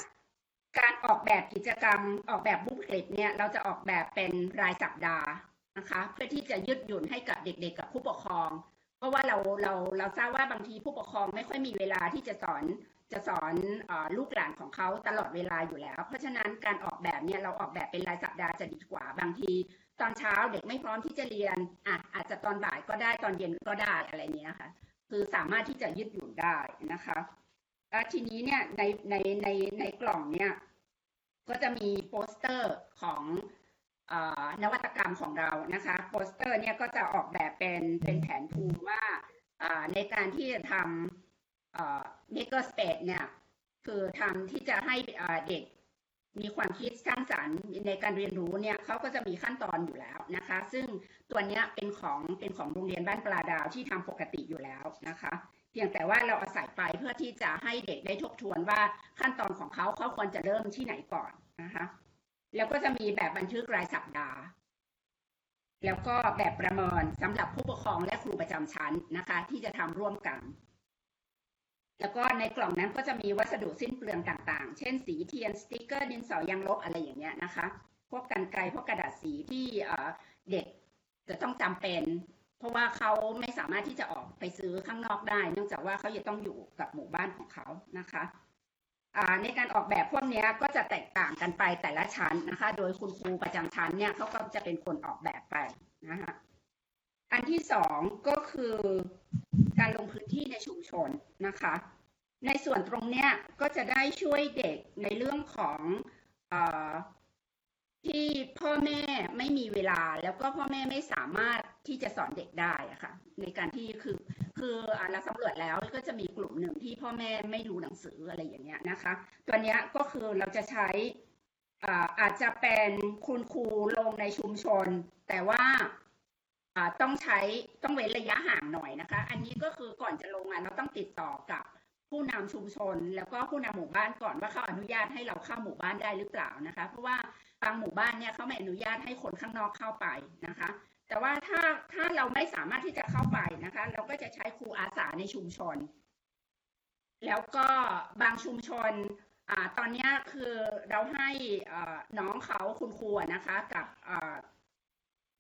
[SPEAKER 4] การออกแบบกิจกรรมออกแบบบุ๊กเล็ตเนี่ยเราจะออกแบบเป็นรายสัปดาห์นะคะ เพื่อที่จะยืดหยุ่นให้กับเด็กๆ กับผู้ปกครอง เพราะว่าเราเราเราทราบว่าบางทีผู้ปกครองไม่ค่อยมีเวลาที่จะสอนจะสอนอลูกหลานของเขาตลอดเวลาอยู่แล้ว เพราะฉะนั้นการออกแบบเนี่ยเราออกแบบเป็นรายสัปดาห์จะดีกว่า บางทีตอนเช้าเด็กไม่พร้อมที่จะเรียนอะอาจจะตอนบ่ายก็ได้ตอนเย็นก็ได้อะไรเนี้ยค่ะ คือสามารถที่จะยืดหยุ่นได้นะคะแล้วทีนี้เนี่ยในในในในกล่องเนี่ยก็จะมีโปสเตอร์ของ นวัตกรรมของเรานะคะโปสเตอร์เนี่ยก็จะออกแบบเป็นเป็นแผนภูมิว่าในการที่จะทำเอ่อ maker space เนี่ยคือทำที่จะให้เด็กมีความคิดสร้างสรรค์ในการเรียนรู้เนี่ยเขาก็จะมีขั้นตอนอยู่แล้วนะคะ ซึ่งตัวเนี้ยเป็นของเป็นของโรงเรียนบ้านปลาดาวที่ทำปกติอยู่แล้วนะคะ เพียงแต่ว่าเราอาศัยไปเพื่อที่จะให้เด็กได้ทบทวนว่าขั้นตอนของเขาเขาควรจะเริ่มที่ไหนก่อนนะคะ แล้วก็จะมีแบบบันทึกรายสัปดาห์ แล้วก็แบบประเมินสำหรับผู้ปกครองและครูประจำชั้นนะคะ ที่จะทำร่วมกัน แล้วก็ในกล่องนั้นก็จะมีวัสดุสิ้นเปลืองต่างๆ เช่นสีเทียนสติกเกอร์ดินสอยางลบอะไรอย่างเงี้ยนะคะ พวกกันไกรพวกกระดาษสีที่เด็กจะต้องจำเป็นเพราะว่าเขาไม่สามารถที่จะออกไปซื้อข้างนอกได้ เนื่องจากว่าเขาจะต้องอยู่กับหมู่บ้านของเขานะคะ ในการออกแบบพวกนี้ก็จะแตกต่างกันไปแต่ละชั้นนะคะ โดยคุณครูประจำชั้นเนี่ยเขาก็จะเป็นคนออกแบบไปนะคะอันที่สองก็คือการลงพื้นที่ในชุมชนนะคะ ในส่วนตรงเนี้ยก็จะได้ช่วยเด็กในเรื่องของ ที่พ่อแม่ไม่มีเวลาแล้วก็พ่อแม่ไม่สามารถที่จะสอนเด็กได้อะค่ะ ในการที่คือคืออ่าเราสำรวจแล้วก็จะมีกลุ่มหนึ่งที่พ่อแม่ไม่รู้หนังสืออะไรอย่างเงี้ยนะคะ ตัวเนี้ยก็คือเราจะใช้อ่าอาจจะเป็นคุณครูลงในชุมชน แต่ว่าอ่าต้องใช้ต้องเว้นระยะห่างหน่อยนะคะ อันนี้ก็คือก่อนจะลงอะเราต้องติดต่อกับผู้นำชุมชน แล้วก็ผู้นำหมู่บ้านก่อนว่าเขาอนุญาตให้เราเข้าหมู่บ้านได้หรือเปล่านะคะ เพราะว่าางหมู่บ้านเนี่ยเขาไม่อนุญาตให้คนข้างนอกเข้าไปนะคะ แต่ว่าถ้าถ้าเราไม่สามารถที่จะเข้าไปนะคะ เราก็จะใช้ครูอาสาในชุมชน แล้วก็บางชุมชนอตอนนี้คือเราให้น้องเขาคุณครูนะคะกับ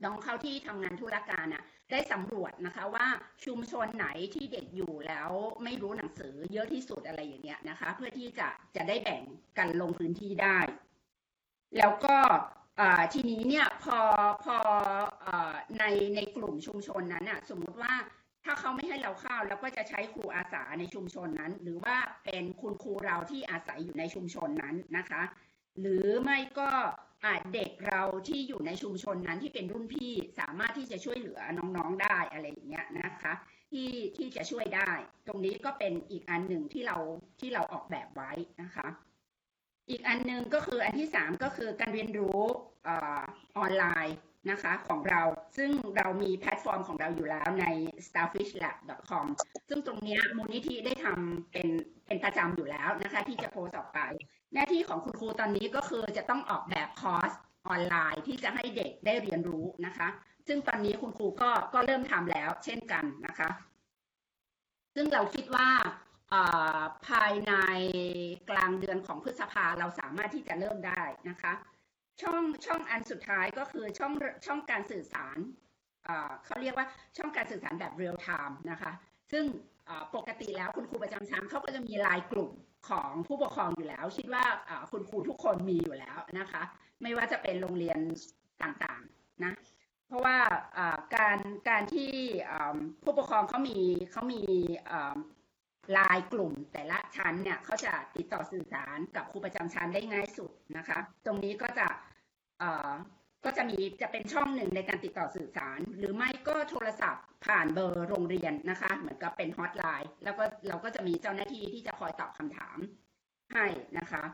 [SPEAKER 4] น้องเขาที่ทำงานธุรการน่ะได้สำรวจนะคะว่าชุมชนไหนที่เด็กอยู่แล้วไม่รู้หนังสือเยอะที่สุดอะไรอย่างเงี้ยนะคะ เพื่อที่จะจะได้แบ่งกันลงพื้นที่ได้ แล้วก็ทีนี้เนี่ยพอพออในในกลุ่มชุมชนนั้นน่ะสมมุติว่าถ้าเขาไม่ให้เราเข้าเราก็จะใช้ครูอาสาในชุมชนนั้น หรือว่าเป็นคุณครูเราที่อาศัยอยู่ในชุมชนนั้นนะคะ หรือไม่ก็เด็กเราที่อยู่ในชุมชนนั้นที่เป็นรุ่นพี่สามารถที่จะช่วยเหลือน้องๆได้อะไรอย่างเงี้ยนะคะที่ที่จะช่วยได้ ตรงนี้ก็เป็นอีกอันหนึ่งที่เราที่เราออกแบบไว้นะคะ อีกอันหนึ่งก็คืออันที่สามก็คือการเรียนรู้อออนไลน์นะคะของเรา ซึ่งเรามีแพลตฟอร์มของเราอยู่แล้วใน starfishlab.com ซึ่งตรงนี้มูลนิธิได้ทำเป็นเป็นประจำอยู่แล้วนะคะที่จะโพสต์ออกไป หน้าที่ของคุณครูตอนนี้ก็คือจะต้องออกแบบคอร์สออนไลน์ที่จะให้เด็กได้เรียนรู้นะคะ ซึ่งตอนนี้คุณครูก็ก็เริ่มทำแล้วเช่นกันนะคะ ซึ่งเราคิดว่า ภายในกลางเดือนของพฤษภาเราสามารถที่จะเริ่มได้นะคะ ช่องช่องอันสุดท้ายก็คือช่องช่องการสื่อสารเขาเรียกว่าช่องการสื่อสารแบบ real-time นะคะ ซึ่งปกติแล้วคุณครูประจำชั้นเขาก็จะมีไลน์กลุ่มของผู้ปกครองอยู่แล้ว คิดว่าคุณครูทุกคนมีอยู่แล้วนะคะ ไม่ว่าจะเป็นโรงเรียนต่างๆนะเพราะว่าการการที่ผู้ปกครองเขามีเขามี ไลน์กลุ่มแต่ละชั้นเนี่ยเขาจะติดต่อสื่อสารกับครูประจำชั้นได้ง่ายสุดนะคะ ตรงนี้ก็จะอ่าก็จะมีจะเป็นช่องหนึ่งในการติดต่อสื่อสาร หรือไม่ก็โทรศัพท์ผ่านเบอร์โรงเรียนนะคะ เหมือนกับเป็นฮอตไลน์แล้วก็เราก็จะมีเจ้าหน้าที่ที่จะคอยตอบคำถามให้นะคะ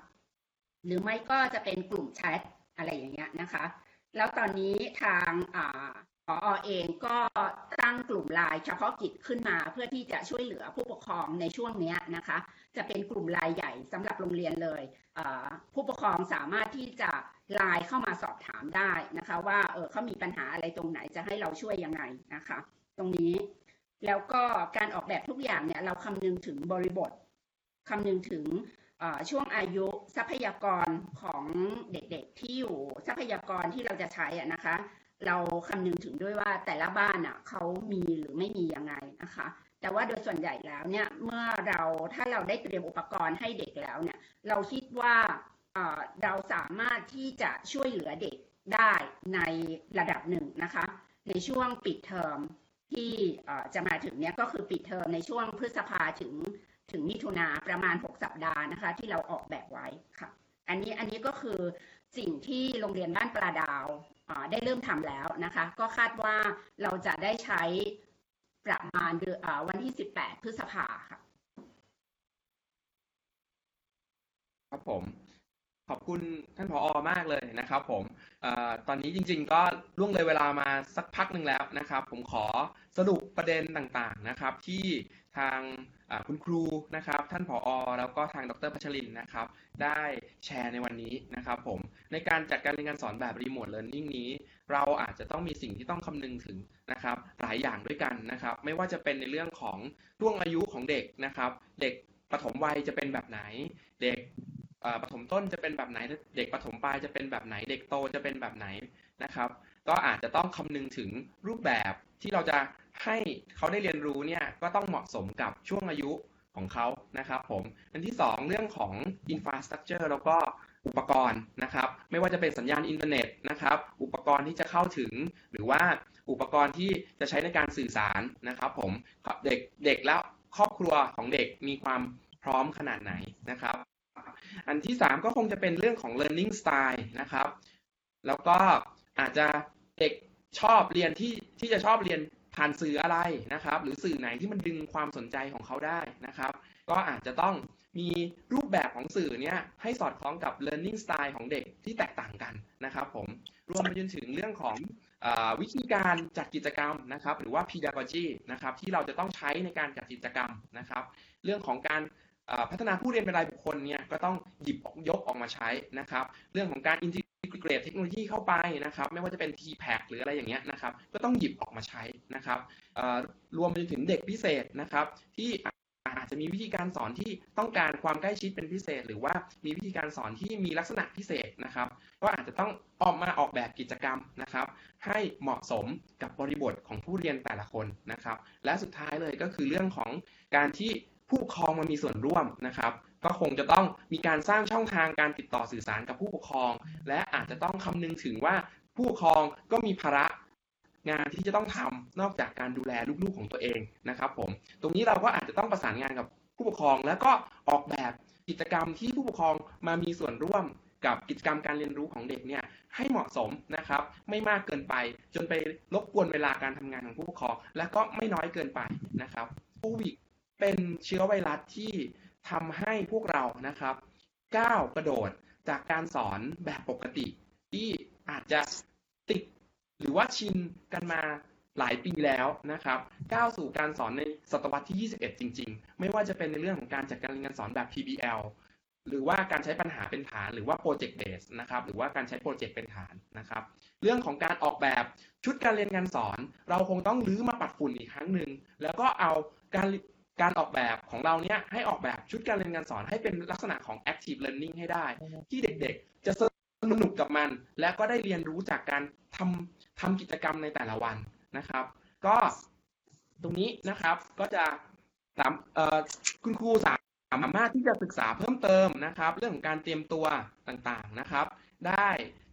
[SPEAKER 4] หรือไม่ก็จะเป็นกลุ่มแชทอะไรอย่างเงี้ยนะคะ แล้วตอนนี้ทาง อ่าผอเองก็ตั้งกลุ่มไลน์เฉพาะกิจขึ้นมาเพื่อที่จะช่วยเหลือผู้ปกครองในช่วงนี้นะคะ จะเป็นกลุ่มไลน์ใหญ่สำหรับโรงเรียนเลยผู้ปกครองสามารถที่จะไลน์เข้ามาสอบถามได้นะคะ ว่าเออเขามีปัญหาอะไรตรงไหนจะให้เราช่วยยังไงนะคะ ตรงนี้แล้วก็การออกแบบทุกอย่างเนี่ยเราคำนึงถึงบริบทคำนึงถึงช่วงอายุทรัพยากรของเด็กๆที่อยู่ทรัพยากรที่เราจะใช้นะคะ เราคำนึงถึงด้วยว่าแต่ละบ้านอะเขามีหรือไม่มียังไงนะคะ แต่ว่าโดยส่วนใหญ่แล้วเนี่ยเมื่อเราถ้าเราได้เตรียมอุปกรณ์ให้เด็กแล้วเนี่ยเราคิดว่าเราสามารถที่จะช่วยเหลือเด็กได้ในระดับหนึ่งนะคะ ในช่วงปิดเทอมที่จะมาถึงเนี่ยก็คือปิดเทอมในช่วงพฤษภาถึงถึงมิถุนาประมาณ 6 สัปดาห์นะคะ ที่เราออกแบบไว้ค่ะ อันนี้อันนี้ก็คือ สิ่งที่โรงเรียนบ้านปลาดาวได้เริ่มทำแล้วนะคะ ก็คาดว่าเราจะได้ใช้ประมาณวันที่ 18 พฤษภาค่ะ
[SPEAKER 1] ครับผมขอบคุณท่านผอมากเลยนะครับผมอตอนนี้จริง ๆ ก็ล่วงเลยเวลามาสักพักหนึ่งแล้วนะครับ ผมขอสรุปประเด็นต่างๆนะครับ ที่ ทางคุณครูนะครับ ท่านผอแล้วก็ทางดรพัชรินนะครับ ได้แชร์ในวันนี้นะครับผม ในการจัดการเรียนการสอนแบบรีโมทเลิร์นนิ่งนี้ เราอาจจะต้องมีสิ่งที่ต้องคำนึงถึงนะครับ หลายอย่างด้วยกันนะครับ ไม่ว่าจะเป็นในเรื่องของช่วงอายุของเด็กนะครับ เด็กปฐมวัยจะเป็นแบบไหน เด็กปฐมต้นจะเป็นแบบไหน เด็กปฐมปลายจะเป็นแบบไหน เด็กโตจะเป็นแบบไหนนะครับ ก็อาจจะต้องคำนึงถึงรูปแบบที่เราจะ ให้เขาได้เรียนรู้เนี่ยก็ต้องเหมาะสมกับช่วงอายุของเขานะครับผมอันที่สองเรื่องของ infrastructure แล้วก็อุปกรณ์นะครับ ไม่ว่าจะเป็นสัญญาณอินเทอร์เน็ตนะครับ อุปกรณ์ที่จะเข้าถึง หรือว่าอุปกรณ์ที่จะใช้ในการสื่อสารนะครับ ผมเด็กเด็กแล้วครอบครัวของเด็กมีความพร้อมขนาดไหนนะครับ อันที่ 3 ก็คงจะเป็นเรื่องของ learning style นะครับ แล้วก็อาจจะเด็กชอบเรียนที่ที่จะชอบเรียน ผ่านสื่ออะไรนะครับ หรือสื่อไหนที่มันดึงความสนใจของเขาได้นะครับ ก็อาจจะต้องมีรูปแบบของสื่อเนี่ยให้สอดคล้องกับ learning style ของเด็กที่แตกต่างกันนะครับผมรวมไปจนถึงเรื่องของอวิธีการจัดกิจกรรมนะครับ หรือว่า pedagogy นะครับที่เราจะต้องใช้ในการจัดกิจกรรมนะครับ เรื่องของการ พัฒนาผู้เรียนเป็นรายบุคคลเนี่ยก็ต้องหยิบยกออกมาใช้นะครับ เรื่องของการอินทิเกรตเทคโนโลยีเข้าไปนะครับ ไม่ว่าจะเป็น TPAC หรืออะไรอย่างเงี้ยนะครับ ก็ต้องหยิบออกมาใช้นะครับรวมไปถึงเด็กพิเศษนะครับ ที่อาจจะมีวิธีการสอนที่ต้องการความใกล้ชิดเป็นพิเศษ หรือว่ามีวิธีการสอนที่มีลักษณะพิเศษนะครับ ก็อาจจะต้องออกมาออกแบบกิจกรรมนะครับ ให้เหมาะสมกับบริบทของผู้เรียนแต่ละคนนะครับ และสุดท้ายเลยก็คือเรื่องของการที่ ผู้ปกครองมามีส่วนร่วมนะครับ ก็คงจะต้องมีการสร้างช่องทางการติดต่อสื่อสารกับผู้ปกครอง และอาจจะต้องคำนึงถึงว่าผู้ปกครองก็มีภาระงานที่จะต้องทำนอกจากการดูแลลูกๆของตัวเองนะครับผมตรงนี้เราก็อาจจะต้องประสานงานกับผู้ปกครอง แล้วก็ออกแบบกิจกรรมที่ผู้ปกครองมามีส่วนร่วมกับกิจกรรมการเรียนรู้ของเด็กเนี่ยให้เหมาะสมนะครับ ไม่มากเกินไป จนไปรบกวนเวลาการทำงานของผู้ปกครอง และก็ไม่น้อยเกินไปนะครับโควิด เป็นเชื้อไวรัสที่ทำให้พวกเรานะครับก้าวกระโดดจากการสอนแบบปกติ ที่อาจจะติดหรือว่าชินกันมาหลายปีแล้วนะครับ ก้าวสู่การสอนในศตวรรษที่ 21 จริง ๆ ไม่ว่าจะเป็นในเรื่องของการจัดการเรียนการสอนแบบ PBL หรือว่าการใช้ปัญหาเป็นฐานหรือว่า Project Base นะครับ หรือว่าการใช้โปรเจกต์เป็นฐานนะครับ เรื่องของการออกแบบชุดการเรียนการสอน เราคงต้องรื้อมาปัดฝุ่นอีกครั้งหนึ่งแล้วก็เอาการ การออกแบบของเราเนี้ยให้ออกแบบชุดการเรียนการสอนให้เป็นลักษณะของ active learning ให้ได้ ที่เด็กๆ จะสนุกกับมัน และก็ได้เรียนรู้จากการทำทำกิจกรรมในแต่ละวันนะครับ ก็ตรงนี้นะครับก็จะสามเอ่อคุณครูสามารถที่จะศึกษาเพิ่มเติมนะครับ เรื่องของการเตรียมตัวต่างๆนะครับ ได้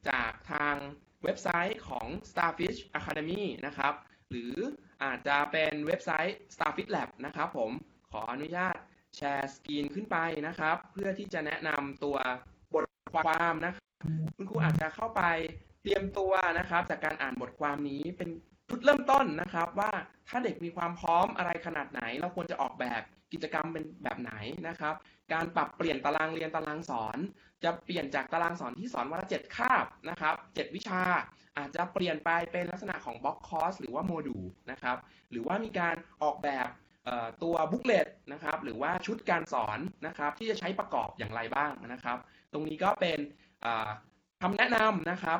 [SPEAKER 1] จากทางเว็บไซต์ของ Starfish Academy นะครับ หรือ อาจจะเป็นเว็บไซต์ Starfish Lab นะครับผมขออนุญาตแชร์สกรีนขึ้นไปนะครับ เพื่อที่จะแนะนำตัวบทความนะครับคุณครูอาจจะเข้าไปเตรียมตัวนะครับ จากการอ่านบทความนี้เป็นจุดเริ่มต้นนะครับ ว่าถ้าเด็กมีความพร้อมอะไรขนาดไหน เราควรจะออกแบบกิจกรรมเป็นแบบไหนนะครับ การปรับเปลี่ยนตารางเรียนตารางสอน จะเปลี่ยนจากตารางสอนที่สอนวันละเจ็ดคาบนะครับเจ็ดวิชา อาจจะเปลี่ยนไปเป็นลักษณะของ block course หรือว่าโมดูลนะครับ หรือว่ามีการออกแบบตัว booklet นะครับ หรือว่าชุดการสอนนะครับ ที่จะใช้ประกอบอย่างไรบ้างนะครับ ตรงนี้ก็เป็นคำแนะนำนะครับ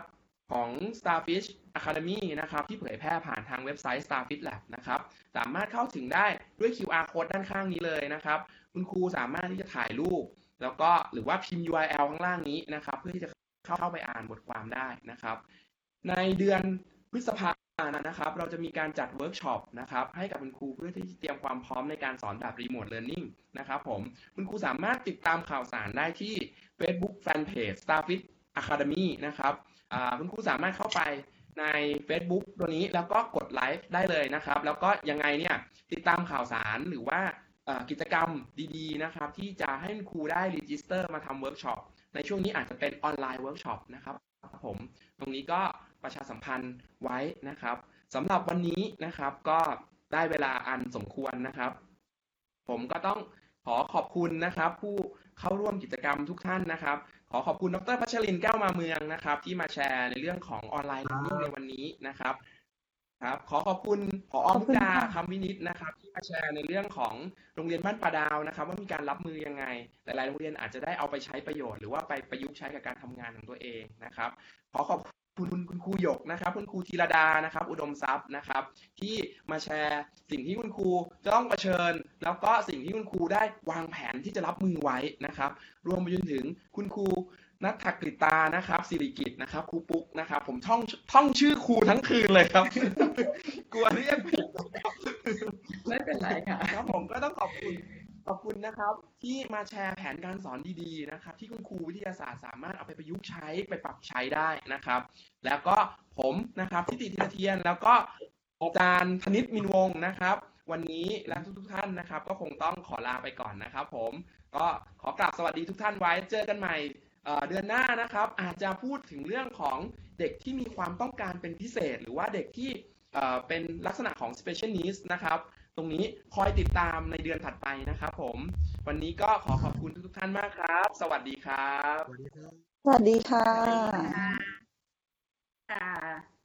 [SPEAKER 1] ของ Starfish Academy นะครับ ที่เผยแพร่ผ่านทางเว็บไซต์ Starfish Lab นะครับ สามารถเข้าถึงได้ด้วย QR code ด้านข้างนี้เลยนะครับ คุณครูสามารถที่จะถ่ายรูป แล้วก็หรือว่าพิมพ์ URL ข้างล่างนี้นะครับ เพื่อที่จะเข้าไปอ่านบทความได้นะครับ ในเดือนพฤษภาคมนะครับ เราจะมีการจัดเวิร์กช็อปนะครับ ให้กับคุณครูเพื่อที่จะเตรียมความพร้อมในการสอนแบบรีโมทเ a ิร์น n ิ g นะครับผม คุณครูสามารถติดตามข่าวสารได้ที่ Facebook Fanpage Starfish Academy นะครับคุณครูสามารถเข้าไปใน Facebook ตัวนี้แล้วก็กดไลค์ได้เลยนะครับ แล้วก็ยังไงเนี่ยติดตามข่าวสารหรือว่ากิจกรรมดีๆนะครับ ที่จะให้คุณครูได้ register มาทำเวิร์กช็อปในช่วงนี้อาจจะเป็นออนไลน์เวิร์กช็อปนะครับผม ตรงนี้ก็ ประชาสัมพันธ์ไว้นะครับสำหรับวันนี้นะครับก็ได้เวลาอันสมควรนะครับ ผมก็ต้องขอขอบคุณนะครับ ผู้เข้าร่วมกิจกรรมทุกท่านนะครับ ขอขอบคุณดรพัชรินทร์แก้วมาเมืองนะครับ ที่มาแชร์ในเรื่องของออนไลน์เรียนรู้ในวันนี้นะครับครับขอขอบคุณผอ
[SPEAKER 3] ขอบ
[SPEAKER 1] มุก
[SPEAKER 3] คุณ
[SPEAKER 1] ดา
[SPEAKER 3] ค่ะ
[SPEAKER 1] คำวินิจนะครับ ที่มาแชร์ในเรื่องของโรงเรียนบ้านป่าดาวนะครับ ว่ามีการรับมือยังไง หลายๆโรงเรียนอาจจะได้เอาไปใช้ประโยชน์ หรือว่าไปประยุกต์ใช้กับการทำงานของตัวเองนะครับ ขอขอบ คุณคุณคุณครูหยกนะครับ คุณครูธีรดานะครับ อุดมทรัพย์นะครับ ที่มาแชร์สิ่งที่คุณครูจะต้องเผชิญ แล้วก็สิ่งที่คุณครูได้วางแผนที่จะรับมือไว้นะครับ รวมไปจนถึงคุณครูนัทธกฤตานะครับสิริกิตนะครับครูปุ๊กนะครับ ผมท่องท่องชื่อครูทั้งคืนเลยครับ กลัวเรียกผิดนะครับ
[SPEAKER 6] ไม่เป็นไรค่ะ
[SPEAKER 1] ครับผมก็ต้องขอบคุณข อบคุณนะครับที่มาแชร์แผนการสอนดีๆนะครับ ที่คุณครูวิทยาศาสตร์สามารถเอาไปประยุกต์ใช้ไปปรับใช้ได้นะครับ แล้วก็ผมนะครับทิติธีรเทียน แล้วก็อาจารย์ธนิตมินวงศ์นะครับ วันนี้และทุกๆท่านนะครับ ก็คงต้องขอลาไปก่อนนะครับ ผมก็ขอกราบสวัสดีทุกท่านไว้เจอกันใหม่เดือนหน้านะครับ อาจจะพูดถึงเรื่องของเด็กที่มีความต้องการเป็นพิเศษ หรือว่าเด็กที่เป็นลักษณะของ special needs นะครับ ตรงนี้คอยติดตามในเดือนถัดไปนะครับผม วันนี้ก็ขอขอบคุณทุกทุกท่านมากครับ
[SPEAKER 2] สวัสดีครับ
[SPEAKER 3] สวัสดีค่ะ
[SPEAKER 4] ค่ะ